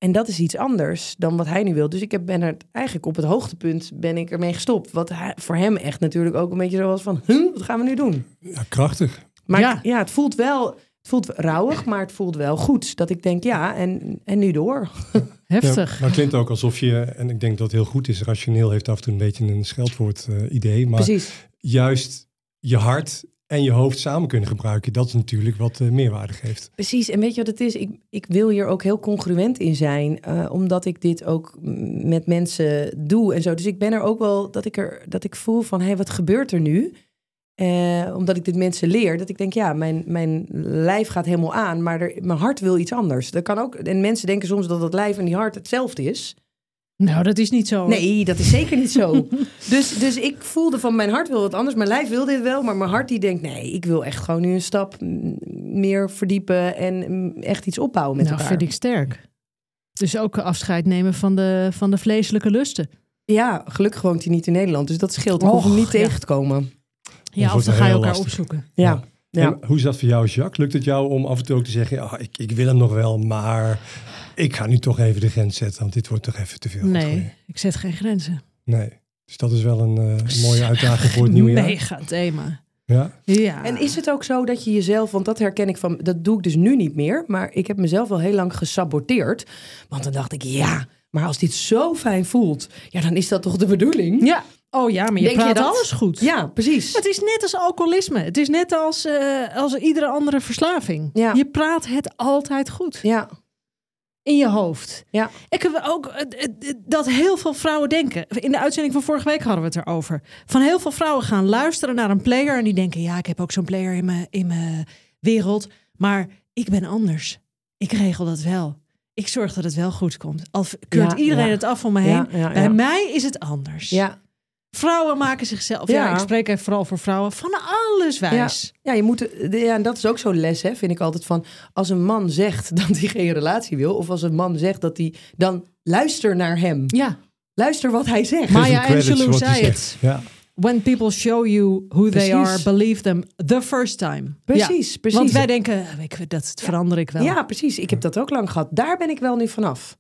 En dat is iets anders dan wat hij nu wil. Dus ik heb, ben er eigenlijk op het hoogtepunt ben ik ermee gestopt. Wat hij, voor hem echt natuurlijk ook een beetje zo was van... Huh, wat gaan we nu doen? Ja, krachtig. Maar Ja. ja, het voelt wel... Het voelt rauwig, maar het voelt wel goed. Dat ik denk, ja, en, en nu door. Heftig. Ja, maar het klinkt ook alsof je, en ik denk dat het heel goed is, rationeel heeft af en toe een beetje een scheldwoord eh, idee. Maar Precies. juist je hart en je hoofd samen kunnen gebruiken, dat is natuurlijk wat eh, meerwaarde geeft. Precies. En weet je wat het is? Ik, ik wil hier ook heel congruent in zijn. eh, omdat ik dit ook met mensen doe en zo. Dus ik ben er ook wel dat ik, er, dat ik voel van... hé, hey, wat gebeurt er nu? Eh, omdat ik dit mensen leer. Dat ik denk, ja, mijn, mijn lijf gaat helemaal aan. Maar mijn hart wil iets anders. Dat kan ook, en mensen denken soms dat het lijf en die hart hetzelfde is. Nou, dat is niet zo. Nee, dat is zeker niet zo. dus, dus ik voelde van mijn hart wil wat anders. Mijn lijf wil dit wel, maar mijn hart die denkt... nee, ik wil echt gewoon nu een stap meer verdiepen... en echt iets opbouwen met nou, elkaar. vind ik sterk. Dus ook afscheid nemen van de, van de vleeselijke lusten. Ja, gelukkig woont hij niet in Nederland, dus dat scheelt. Ik hoef hem niet ja. tegen te komen. Ja, of dan ga je elkaar lastig. opzoeken. Ja, ja. En hoe is dat voor jou, Jacques? Lukt het jou om af en toe ook te zeggen, ja, ik, ik wil hem nog wel, maar ik ga nu toch even de grens zetten, want dit wordt toch even te veel. Nee, ik zet geen grenzen. Nee. Dus dat is wel een eh, mooie uitdaging voor het nieuwe jaar. Mega thema. Ja. Ja. En is het ook zo dat je jezelf, want dat herken ik van, dat doe ik dus nu niet meer, maar ik heb mezelf wel heel lang gesaboteerd. Want dan dacht ik, ja, maar als dit zo fijn voelt, ja, dan is dat toch de bedoeling? Ja, Oh ja, maar je Denk je praat dat? alles goed. Ja, precies. Het is net als alcoholisme. Het is net als, eh, als iedere andere verslaving. Ja. Je praat het altijd goed. Ja, In je hoofd. ja. Ik heb ook eh, eh, dat heel veel vrouwen denken. In de uitzending van vorige week hadden we het erover. Van heel veel vrouwen gaan luisteren naar een player. En die denken: ja, ik heb ook zo'n player in mijn, in mijn wereld. Maar ik ben anders. Ik regel dat wel. Ik zorg dat het wel goed komt. Al keurt Ja, iedereen ja. het af om me heen. Ja, Bij mij is het anders. Ja, Vrouwen maken zichzelf, ja. Ja. ik spreek even vooral voor vrouwen, van alles wijs. ja, je moet, de- ja, en dat is ook zo'n les, hè, vind ik altijd van. Als een man zegt dat hij geen relatie wil, of als een man zegt dat hij, dan luister naar hem. Ja. Luister wat hij zegt. Maya Angelou zei het. Ja. When people show you who they are, believe them the first time. Precies, Ja. precies. Want wij denken, eh, ik, dat verander ik wel. Ja, precies. Ik heb dat ook lang gehad. Daar ben ik wel nu vanaf.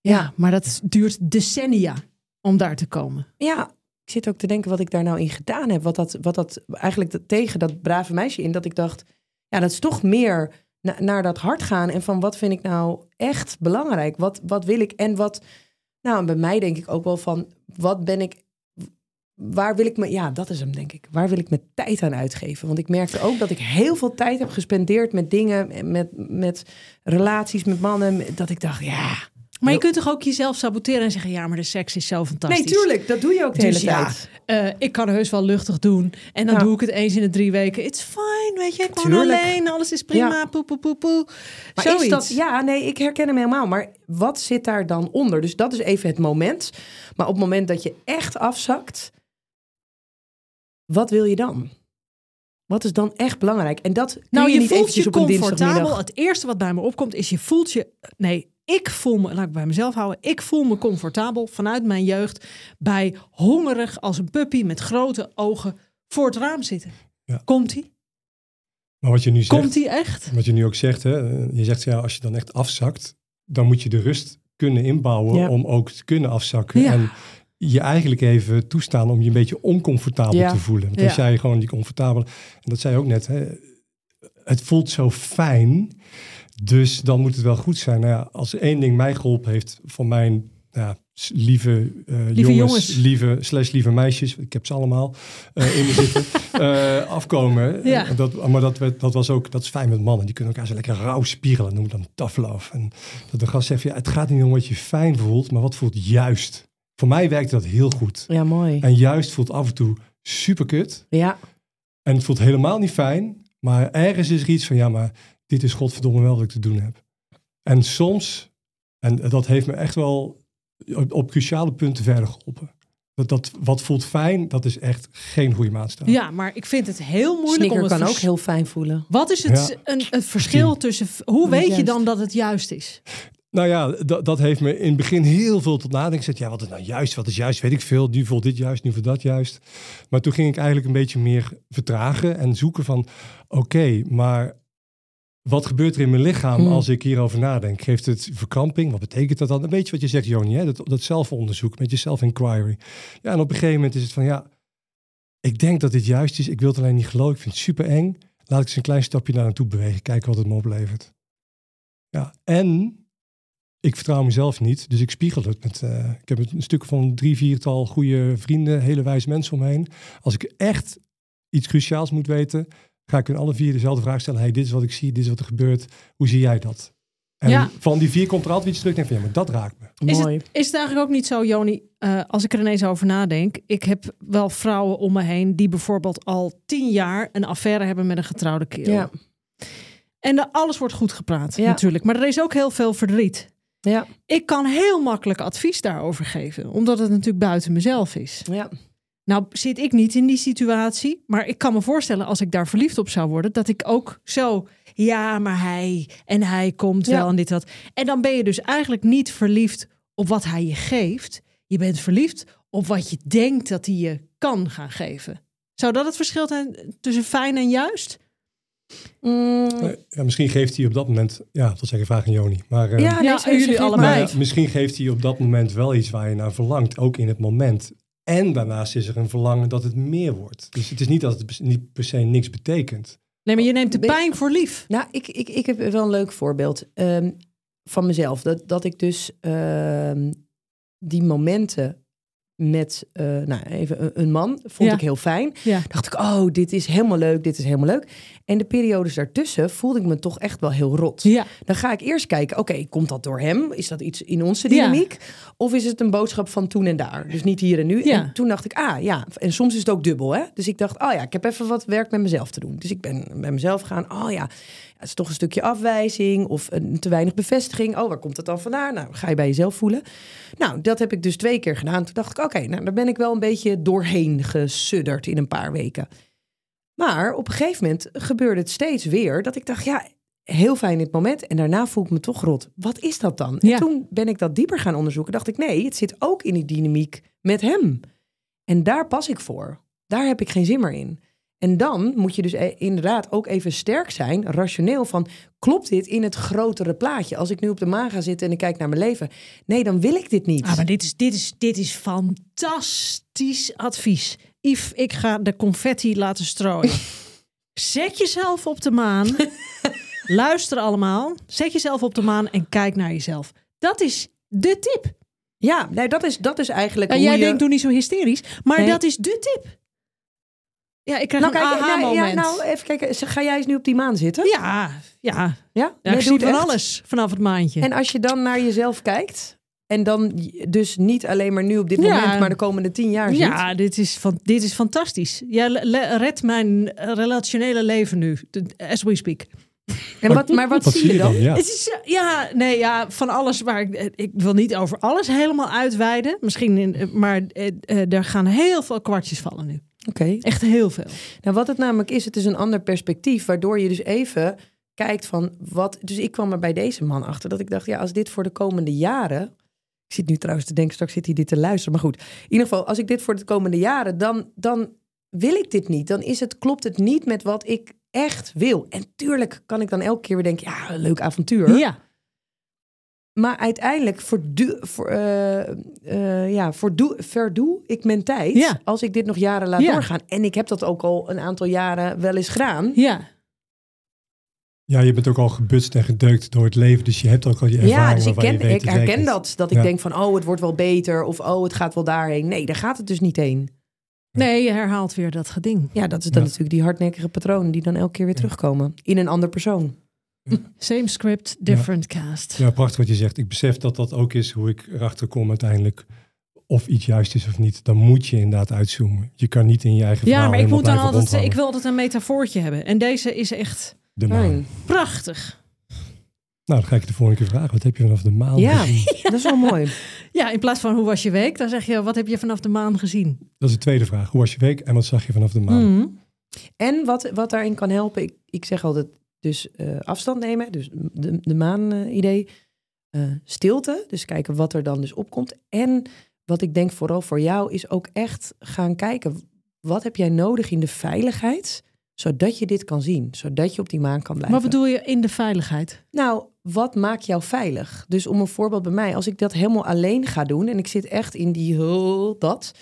Ja, maar dat duurt decennia om daar te komen. Ja, ik zit ook te denken wat ik daar nou in gedaan heb. Wat dat, wat dat eigenlijk tegen dat brave meisje in. Dat ik dacht, ja, dat is toch meer na- naar dat hart gaan. En van wat vind ik nou echt belangrijk? Wat, wat wil ik? En wat, nou, bij mij denk ik ook wel van, wat ben ik, waar wil ik me, ja, dat is hem denk ik. Waar wil ik mijn tijd aan uitgeven? Want ik merkte ook dat ik heel veel tijd heb gespendeerd met dingen, met, met relaties, met mannen. Dat ik dacht, ja. Maar je kunt toch ook jezelf saboteren en zeggen, ja, maar de seks is zo fantastisch. Nee, tuurlijk, dat doe je ook de Dus hele ja, tijd. eh, ik kan heus wel luchtig doen. En dan Ja. doe ik het eens in de drie weken. It's fine, weet je. Ik woon alleen, alles is prima. Ja. Poe, poe, poe, poe. Maar Zoiets. is dat, ja, nee, ik herken hem helemaal. Maar wat zit daar dan onder? Dus dat is even het moment. Maar op het moment dat je echt afzakt, wat wil je dan? Wat is dan echt belangrijk? En dat kun Nou, je, je, niet voelt je comfortabel. Het eerste wat bij me opkomt is je voelt je... Nee, ik voel me, laat ik bij mezelf houden. Ik voel me comfortabel vanuit mijn jeugd bij hongerig als een puppy met grote ogen voor het raam zitten. Ja. Komt ie? Maar wat je nu zegt, Komt ie echt? wat je nu ook zegt, hè, je zegt ja, als je dan echt afzakt, dan moet je de rust kunnen inbouwen Ja. om ook te kunnen afzakken. Ja. En je eigenlijk even toestaan om je een beetje oncomfortabel Ja. te voelen. Want Ja. als jij gewoon die comfortabel, en dat zei je ook net, hè, het voelt zo fijn, dus dan moet het wel goed zijn. Nou ja, als één ding mij geholpen heeft van mijn ja, s- lieve, eh, jongens, jongens. lieve slash lieve meisjes, ik heb ze allemaal eh, in me zitten, eh, afkomen. Ja. En Dat, maar dat, dat was ook, dat is fijn met mannen. Die kunnen elkaar zo lekker rauw spiegelen. noem dan tough love. En dat de gast zegt, ja, het gaat niet om wat je fijn voelt, maar wat voelt juist. Voor mij werkt dat heel goed. Ja, mooi. En juist voelt af en toe super kut. Ja, En het voelt helemaal niet fijn. Maar ergens is er iets van, ja, maar dit is godverdomme wel wat ik te doen heb. En soms, en dat heeft me echt wel op, op cruciale punten verder geholpen. Dat, dat wat voelt fijn, dat is echt geen goede maatstaf. Ja, maar ik vind het heel moeilijk om het kan ook heel fijn voelen. Wat is het, Ja. een, het verschil tussen... Hoe weet je dan dat het juist is? Nou ja, dat, dat heeft me in het begin heel veel tot nadenken gezet. Ja, wat is nou juist? Wat is juist? Weet ik veel. Nu voelt dit juist, nu voelt dat juist. Maar toen ging ik eigenlijk een beetje meer vertragen en zoeken van... Oké, maar wat gebeurt er in mijn lichaam Hmm. als ik hierover nadenk? Geeft het verkramping? Wat betekent dat dan? Een beetje wat je zegt, Joni, hè? Dat, dat zelfonderzoek, met je self-inquiry. Ja, en op een gegeven moment is het van... Ja, ik denk dat dit juist is. Ik wil het alleen niet geloven. Ik vind het super eng. Laat ik eens een klein stapje naar naartoe bewegen. Kijken wat het me oplevert. Ja, en ik vertrouw mezelf niet, dus ik spiegel het met. eh, ik heb een stuk van drie, viertal goede vrienden, hele wijze mensen omheen. Als ik echt iets cruciaals moet weten, ga ik hun alle vier dezelfde vraag stellen. Hey, dit is wat ik zie, dit is wat er gebeurt. Hoe zie jij dat? En Ja. van die vier komt er altijd iets terug. Denk van ja, maar dat raakt me. Is Mooi. het, is het eigenlijk ook niet zo, Joni, eh, als ik er ineens over nadenk. Ik heb wel vrouwen om me heen die bijvoorbeeld al tien jaar een affaire hebben met een getrouwde kerel. Ja, En de, alles wordt goed gepraat, Ja. natuurlijk. Maar er is ook heel veel verdriet. ja, Ik kan heel makkelijk advies daarover geven, omdat het natuurlijk buiten mezelf is. ja. Nou zit ik niet in die situatie, maar ik kan me voorstellen als ik daar verliefd op zou worden, dat ik ook zo, ja, maar hij en hij komt Ja. wel en dit dat. En dan ben je dus eigenlijk niet verliefd op wat hij je geeft. Je bent verliefd op wat je denkt dat hij je kan gaan geven. Zou dat het verschil zijn tussen fijn en juist? Mm, Eh, Ja, misschien geeft hij op dat moment, ja, dat zeg ik vraag aan Joni. Maar, eh, ja, nee, Ja, ze- ze jullie allebei. Maar ja, misschien geeft hij op dat moment wel iets waar je naar verlangt, ook in het moment. En daarnaast is er een verlangen dat het meer wordt. Dus het is niet dat het niet per se niks betekent. Nee, maar je neemt de pijn voor lief. Nou, ik, ik, ik heb wel een leuk voorbeeld ehm, van mezelf. Dat, dat ik dus ehm, die momenten met eh, nou, even een, een man. Vond Ja. ik heel fijn. Ja. Dacht ik, oh, dit is helemaal leuk, dit is helemaal leuk. En de periodes daartussen voelde ik me toch echt wel heel rot. Ja. Dan ga ik eerst kijken, oké, komt dat door hem? Is dat iets in onze dynamiek? Of is het een boodschap van toen en daar? Dus niet hier en nu. Ja. En toen dacht ik, ah ja, en soms is het ook dubbel. Hè? Dus ik dacht, oh ja, ik heb even wat werk met mezelf te doen. Dus ik ben bij mezelf gaan, oh ja, het is toch een stukje afwijzing of een, te weinig bevestiging. Oh, waar komt het dan vandaan? Nou, ga je bij jezelf voelen. Nou, dat heb ik dus twee keer gedaan. Toen dacht ik, oké, nou, daar ben ik wel een beetje doorheen gesudderd in een paar weken. Maar op een gegeven moment gebeurde het steeds weer dat ik dacht, ja, heel fijn dit moment. En daarna voel ik me toch rot. Wat is dat dan? Ja. En toen ben ik dat dieper gaan onderzoeken. Dacht ik, nee, het zit ook in die dynamiek met hem. En daar pas ik voor. Daar heb ik geen zin meer in. En dan moet je dus e- inderdaad ook even sterk zijn, rationeel van, klopt dit in het grotere plaatje? Als ik nu op de maan ga zitten en ik kijk naar mijn leven, nee, dan wil ik dit niet. Ah, maar dit is, dit, is, dit is fantastisch advies. Yves, ik ga de confetti laten strooien. Zet jezelf op de maan. Luister allemaal. Zet jezelf op de maan en kijk naar jezelf. Dat is de tip. Ja, nee, dat is, dat is eigenlijk En jij je... denkt, doe niet zo hysterisch. Maar Nee. dat is de tip. Ja, ik krijg nou, een kijk, nee, aha-moment. ja, nou, even kijken. Ga jij eens nu op die maan zitten? ja, ja. Ja? ja ik zie van echt. alles vanaf het maandje. En als je dan naar jezelf kijkt... en dan dus niet alleen maar nu op dit Ja. moment... maar de komende tien jaar ziet... ja, dit is, van, dit is fantastisch. Jij redt mijn relationele leven nu, as we speak. En wat, maar wat, zie je dan? Ja. Het is, eh, ja, nee, ja, van alles waar ik. eh, Ik wil niet over alles helemaal uitweiden. Misschien, in, eh, maar eh, eh, er gaan heel veel kwartjes vallen nu. Oké. Echt heel veel. Nou, wat het namelijk is, het is een ander perspectief... waardoor je dus even kijkt van wat... Dus ik kwam er bij deze man achter dat ik dacht... ja, als dit voor de komende jaren... Ik zit nu trouwens te denken, straks zit hij dit te luisteren. Maar goed, in ieder geval, als ik dit voor de komende jaren... dan, dan wil ik dit niet. Dan is het, klopt het niet met wat ik echt wil. En tuurlijk kan ik dan elke keer weer denken... ja, leuk avontuur. Ja, Maar uiteindelijk verdoe, voor, eh, eh, ja, verdoe, verdoe ik mijn tijd... Ja. als ik dit nog jaren laat Ja. doorgaan. En ik heb dat ook al een aantal jaren wel eens gedaan... ja. ja, je bent ook al gebutst en gedeukt door het leven. Dus je hebt ook al je ervaring Ja, dus ik, ken, ik herken dat. Dat ik Ja. denk van, oh, het wordt wel beter. Of, oh, het gaat wel daarheen. Nee, daar gaat het dus niet heen. Nee, je herhaalt weer dat geding. Ja, dat is dan Ja. natuurlijk die hardnekkige patronen... die dan elke keer weer terugkomen. In een ander persoon. Same script, different cast. Ja, prachtig wat je zegt. Ik besef dat dat ook is hoe ik erachter kom uiteindelijk. Of iets juist is of niet. Dan moet je inderdaad uitzoomen. Je kan niet in je eigen Ja, maar ik moet dan altijd. Ik wil altijd een metafoortje hebben. En deze is echt De maan. Prachtig. Nou, dan ga ik je de volgende keer vragen. Wat heb je vanaf de maan Ja, gezien? dat is wel mooi. Ja, in plaats van hoe was je week, dan zeg je wat heb je vanaf de maan gezien? Dat is de tweede vraag. Hoe was je week en wat zag je vanaf de maan? Mhm. En wat, wat daarin kan helpen... Ik, ik zeg altijd dus eh, afstand nemen. Dus de, de maan-idee. Eh, stilte. Dus kijken wat er dan dus opkomt. En wat ik denk vooral voor jou is ook echt gaan kijken... wat heb jij nodig in de veiligheid... zodat je dit kan zien. Zodat je op die maan kan blijven. Wat bedoel je in de veiligheid? Nou, wat maakt jou veilig? Dus om een voorbeeld bij mij, als ik dat helemaal alleen ga doen en ik zit echt in die hul, dat,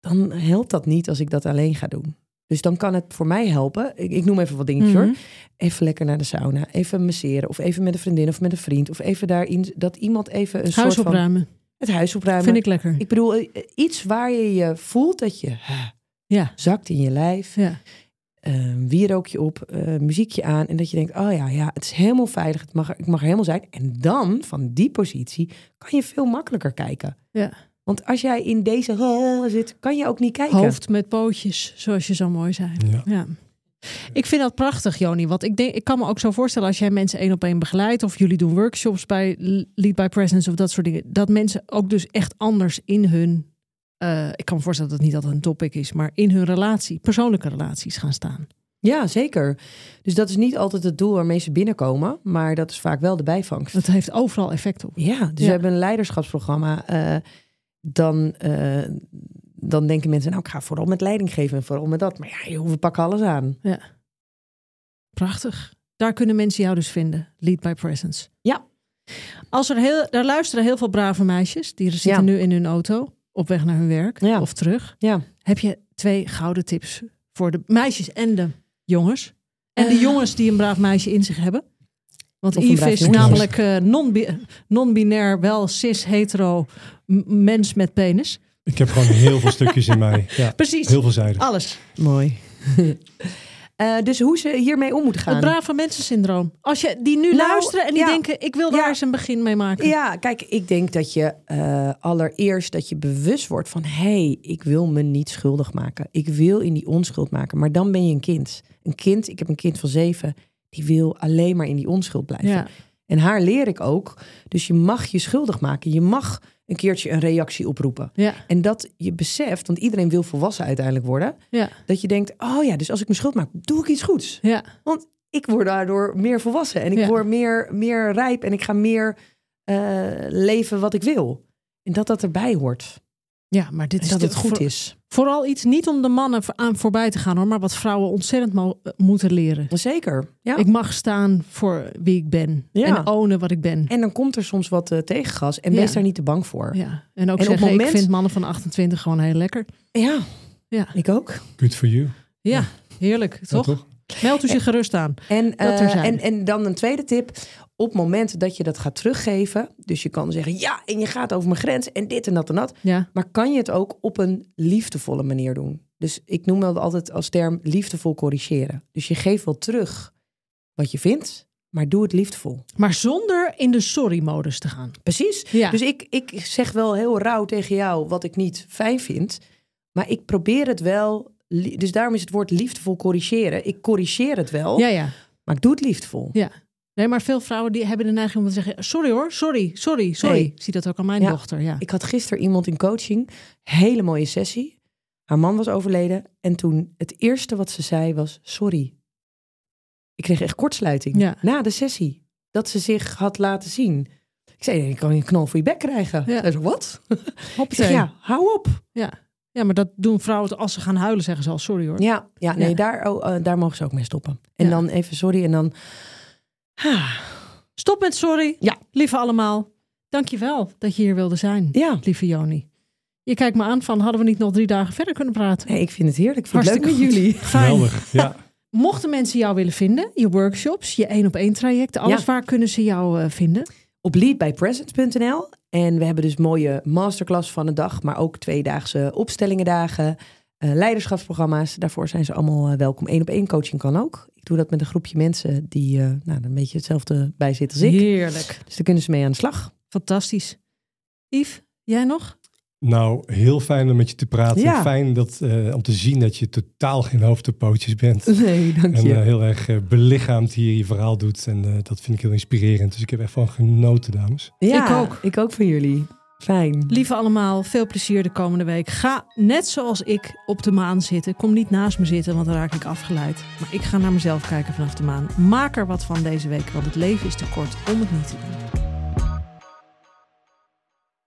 dan helpt dat niet als ik dat alleen ga doen. Dus dan kan het voor mij helpen. Ik, ik noem even wat dingetjes Mhm. hoor. Even lekker naar de sauna, even masseren of even met een vriendin of met een vriend of even daarin dat iemand even een Huis soort van opruimen. het huis opruimen. Vind ik lekker. Ik bedoel eh, iets waar je je voelt dat je Ja, zakt in je lijf ja. eh, wierookje op, eh, muziekje aan. En dat je denkt, oh ja, ja, het is helemaal veilig. Het mag, ik mag er helemaal zijn. En dan, van die positie, kan je veel makkelijker kijken. ja. Want als jij in deze hal zit, kan je ook niet kijken. Hoofd met pootjes, zoals je zo mooi zei. Ja. Ja. Ik vind dat prachtig, Joni. Want ik, denk, ik kan me ook zo voorstellen als jij mensen één op één begeleidt... of jullie doen workshops bij Lead by Presence of dat soort dingen... dat mensen ook dus echt anders in hun... eh, ik kan me voorstellen dat het niet altijd een topic is... maar in hun relatie, persoonlijke relaties gaan staan. Ja, zeker. Dus dat is niet altijd het doel waarmee ze binnenkomen. Maar dat is vaak wel de bijvangst. Dat heeft overal effect op. Ja, dus Ja. we hebben een leiderschapsprogramma. eh, dan, eh, dan denken mensen, nou, ik ga vooral met leiding geven en vooral met dat. Maar ja, joh, we pakken alles aan. Prachtig. Daar kunnen mensen jou dus vinden. Lead by Presence. Ja. Als er heel, daar luisteren heel veel brave meisjes. Die zitten Ja. nu in hun auto. Op weg naar hun werk. Ja. Of terug. Ja. Heb je twee gouden tips voor de meisjes en de jongens? En de Eh. jongens die een braaf meisje in zich hebben? Want Yves is namelijk eh, non-bi- non-binair, wel cis-hetero mens met penis. Ik heb gewoon heel veel stukjes in mij. Ja, Precies. heel veelzijdig. Alles. Mooi. Eh, dus hoe ze hiermee om moeten gaan. Het brave mensen-syndroom. Als je die nu Nou, luisteren en die ja. denken, ik wil daar Ja. eens een begin mee maken. Ja, kijk, ik denk dat je eh, allereerst dat je bewust wordt van... hé, hey, ik wil me niet schuldig maken. Ik wil in die onschuld maken. Maar dan ben je een kind. Een kind, ik heb een kind van zeven... die wil alleen maar in die onschuld blijven. Ja. En haar leer ik ook. Dus je mag je schuldig maken. Je mag een keertje een reactie oproepen. Ja. En dat je beseft, want iedereen wil volwassen uiteindelijk worden... Ja. dat je denkt, oh ja, dus als ik me schuld maak, doe ik iets goeds. Ja. Want ik word daardoor meer volwassen en ik word meer, meer rijp en ik ga meer eh, leven wat ik wil. En dat dat erbij hoort. Ja, maar dit En is dat het goed voor- is. Vooral iets niet om de mannen aan voorbij te gaan hoor, maar wat vrouwen ontzettend mo- eh, moeten leren. Zeker. Ja. Ik mag staan voor wie ik ben Ja. en ownen wat ik ben. En dan komt er soms wat eh, tegengas en Ja. wees daar niet te bang voor. Ja. En ook op zeggen, moment- ik vind mannen van 28 gewoon heel lekker. ja. Ja. ik ook. Good for you. Ja, heerlijk, Ja, toch? toch? Meld u zich gerust aan. En, eh, en, en dan een tweede tip. Op het moment dat je dat gaat teruggeven, dus je kan zeggen ja, en je gaat over mijn grens en dit en dat en dat. Ja, Maar kan je het ook op een liefdevolle manier doen? Dus ik noem dat altijd als term liefdevol corrigeren. Dus je geeft wel terug wat je vindt, maar doe het liefdevol. maar zonder in de sorry-modus te gaan. Precies. Ja. Dus ik, ik zeg wel heel rauw tegen jou wat ik niet fijn vind. Maar ik probeer het wel. Dus daarom is het woord liefdevol corrigeren. Ik corrigeer het wel, Ja, ja. maar ik doe het liefdevol. Ja. Nee, maar veel vrouwen die hebben de neiging om te zeggen... sorry hoor, sorry, sorry, sorry. Nee. Ik zie dat ook aan mijn Ja. dochter, ja. Ik had gisteren iemand in coaching, hele mooie sessie. Haar man was overleden en toen het eerste wat ze zei was sorry. Ik kreeg echt kortsluiting Ja. na de sessie dat ze zich had laten zien. Ik zei, ik kan je een knal voor je bek krijgen. Ja. Zei, wat? Ik Hoppatee. zeg, ja, hou op. ja. Ja, maar dat doen vrouwen als ze gaan huilen, zeggen ze al sorry hoor. Ja, ja nee, Ja. Daar, oh, eh, daar mogen ze ook mee stoppen. En Ja. dan even sorry en dan... Ah, Stop met sorry. Ja. Lieve allemaal, dankjewel dat je hier wilde zijn, ja, lieve Joni. Je kijkt me aan van, hadden we niet nog drie dagen verder kunnen praten? nee, ik vind het heerlijk. Ik vind het leuk met jullie. Fijn. Geweldig. Ja. Mochten mensen jou willen vinden, je workshops, je één op één trajecten, alles Ja. waar kunnen ze jou eh, vinden? op leadbypresent.nl. En we hebben dus mooie masterclass van een dag, maar ook tweedaagse opstellingendagen, eh, leiderschapsprogramma's. Daarvoor zijn ze allemaal eh, welkom. Eén op één coaching kan ook. Ik doe dat met een groepje mensen die eh, nou, een beetje hetzelfde bij zitten als ik. Heerlijk. Dus daar kunnen ze mee aan de slag. Fantastisch. Yves, jij nog? Nou, heel fijn om met je te praten. Ja. Fijn dat, eh, om te zien dat je totaal geen hoofd op pootjes bent. Nee, dank En je. eh, heel erg eh, belichaamd hier je verhaal doet. En eh, dat vind ik heel inspirerend. Dus ik heb echt van genoten, dames. ja, ik ook. Ik ook van jullie. Fijn. Lieve allemaal, veel plezier de komende week. Ga net zoals ik op de maan zitten. Kom niet naast me zitten, want dan raak ik afgeleid. Maar ik ga naar mezelf kijken vanaf de maan. Maak er wat van deze week, want het leven is te kort om het niet te doen.